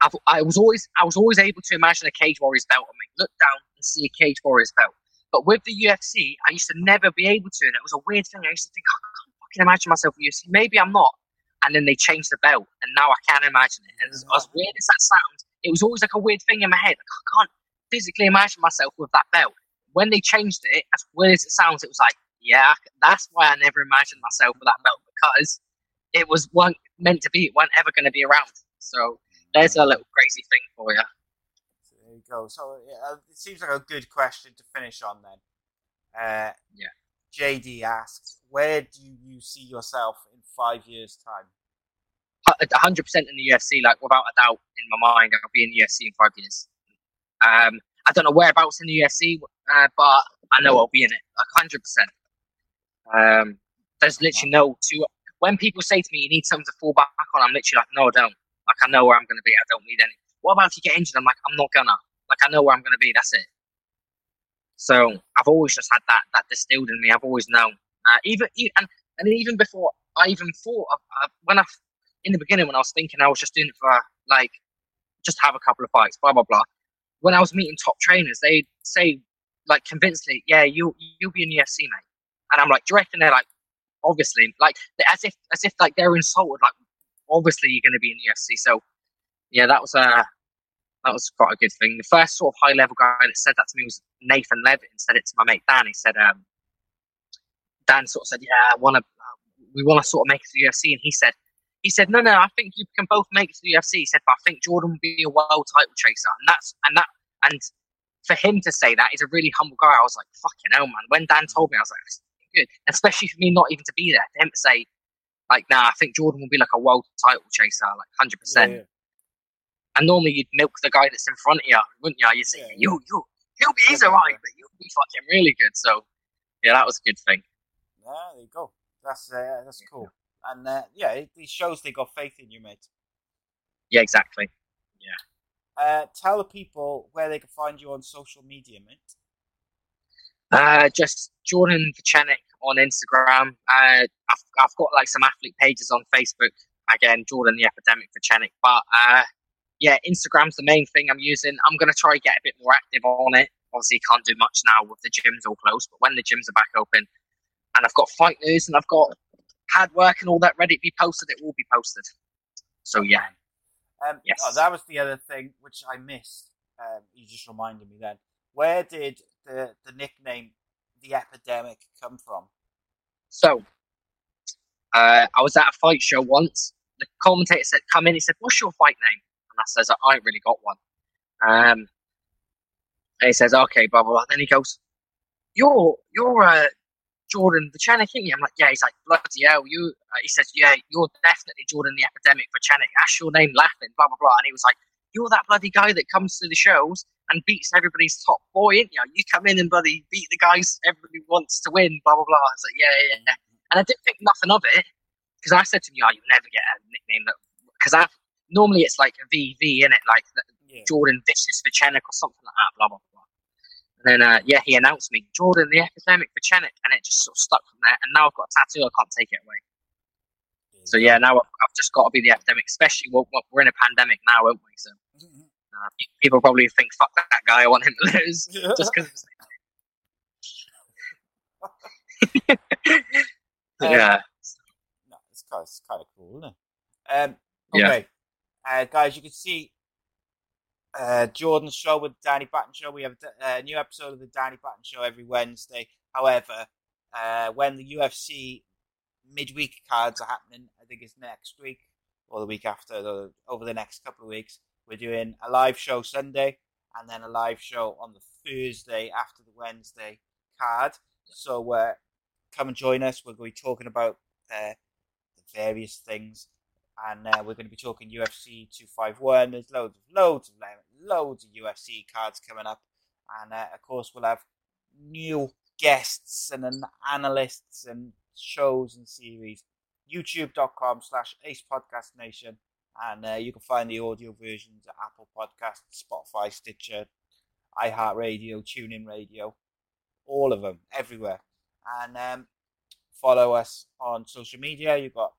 I've, I was always I was always able to imagine a Cage Warriors belt on me. Look down and see a Cage Warriors belt. But with the UFC, I used to never be able to, and it was a weird thing. I used to think "Oh, I can't fucking imagine myself with UFC. Maybe I'm not. And then they changed the belt, and now I can imagine it. And as, as weird as that sounds, it was always like a weird thing in my head. Like I can't physically imagine myself with that belt. When they changed it, as weird as it sounds, it was like, yeah, that's why I never imagined myself with that belt because it was one meant to be. It weren't ever going to be around. So there's a little crazy thing for you. There you go. So yeah, uh, it seems like a good question to finish on then. Uh, Yeah. JD asks, where do you see yourself in five years' time? hundred percent in the UFC, like without a doubt in my mind, I'll be in the UFC in five years. Um, I don't know whereabouts in the UFC, uh, but I know I'll be in it, like hundred percent. Um, there's literally no two. When people say to me, "You need something to fall back on," I'm literally like, "No, I don't." Like I know where I'm going to be. I don't need any. What about if you get injured? I'm like, I'm not gonna. Like I know where I'm going to be. That's it. So I've always just had that that distilled in me. I've always known. Uh, even and and even before I even thought of, when I in the beginning when I was thinking I was just doing it for like just have a couple of fights, blah blah blah. When I was meeting top trainers, they say like convincingly, "Yeah, you you'll be in the UFC, mate." And I'm like, "Do you reckon they're like obviously like as if as if like they're insulted, like obviously you're going to be in the UFC." So yeah, that was uh that was quite a good thing. The first sort of high level guy that said that to me was Nathan Levitt and said it to my mate Dan. He said, um, Dan sort of said, "Yeah, I want to, we want to sort of make it to the UFC," and he said, he said, "No, no, I think you can both make it to the UFC." He said, "But I think Jordan will be a world title chaser," and that's and that and for him to say that, he's a really humble guy. I was like, "Fucking hell, man!" When Dan told me, I was like, good," especially for me not even to be there. For him to say, like, "Nah, I think Jordan will be like a world title chaser, like hundred percent." Yeah, And normally you'd milk the guy that's in front of you, wouldn't you? You'd say, Yeah. you, you, he'll be, he's Yeah, alright, but you'll be fucking really good. So, yeah, that was a good thing. yeah, there you go. That's uh, that's cool. And uh, yeah, it, it shows they got faith in you, mate. Yeah, exactly. Yeah. Uh, tell the people where they can find you on social media, mate. Uh, just Jordan Vucenic on Instagram. Uh, I've, I've got like some athlete pages on Facebook. Again, Jordan the Epidemic Vucenic. But uh, yeah, Instagram's the main thing I'm using. I'm going to try get a bit more active on it. Obviously, can't do much now with the gyms all closed, but when the gyms are back open and I've got fight news and I've got pad work and all that ready to be posted, it will be posted. So yeah. Um, yes. Oh, that was the other thing which I missed. Um, you just reminded me then. Where did the, the nickname the epidemic come from? So, uh, I was at a fight show once. The commentator said, "Come in." He said, "What's your fight name?" And I says, "I ain't really got one." Um, and he says, "Okay, blah blah blah." Then he goes, "You're you're uh, Jordan ain't you?" I'm like, "Yeah." He's like, "Bloody hell, you." Uh, he says, "Yeah, you're definitely Jordan the Epidemic Vucenic. That's your name, laughing." Blah blah blah. And he was like, "You're that bloody guy that comes to the shows and beats everybody's top boy, ain't you? You come in and bloody beat the guys everybody wants to win." Blah blah blah. I was like, "Yeah, yeah, yeah." And I didn't think nothing of it because I said to him, "Yeah, you'll never get a nickname that." Because I normally it's like a VV in it, like yeah. Jordan Vicious Vucenic or something like that. Blah blah blah. And then uh, yeah, he announced me Jordan the Epidemic Vucenic, and it just sort of stuck from there. And now I've got a tattoo, I can't take it away. So yeah, now I've, I've just got to be the epidemic, especially we're, we're in a pandemic now, aren't we? So mm-hmm. uh, people probably think, "Fuck that guy, I want him to lose," just because. yeah. No, it's kind, of, it's kind of cool, isn't it? Um, okay, yeah. uh, guys, you can see uh, Jordan's show with Danny Batten show. We have a new episode of the Danny Batten show every Wednesday. However, uh, when the UFC midweek cards are happening, I think it's next week or the week after, or over the next couple of weeks, we're doing a live show Sunday and then a live show on the Thursday after the Wednesday card. So uh, come and join us. We're going to be talking about uh, the various things, and uh, we're going to be talking UFC 251. There's loads, of, loads of loads of UFC cards coming up, and uh, of course we'll have new guests and analysts and shows and series. YouTube.com slash Ace Podcast Nation, and uh, you can find the audio versions at Apple Podcasts, Spotify, Stitcher, iHeartRadio, TuneIn Radio, all of them, everywhere. And um, follow us on social media. You've got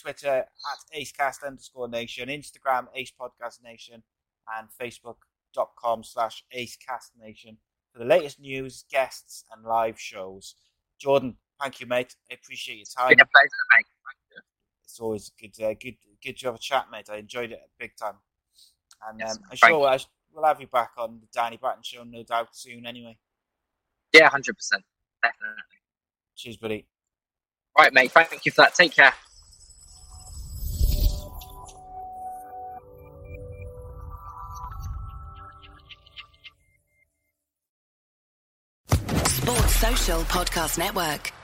Twitter at AceCast underscore Nation, Instagram Ace Podcast Nation, and Facebook.com slash AceCast Nation for the latest news, guests, and live shows. Jordan, thank you, mate. I appreciate your time. It's been a pleasure, mate. It's always good, uh, good, good to have a chat, mate. I enjoyed it big time. And um, I'm sure we'll, we'll have you back on the Danny Batten show, no doubt, soon anyway. Yeah, 100%. Definitely. Cheers, buddy. Right, mate. Thank you for that. Take care. Podcast Network.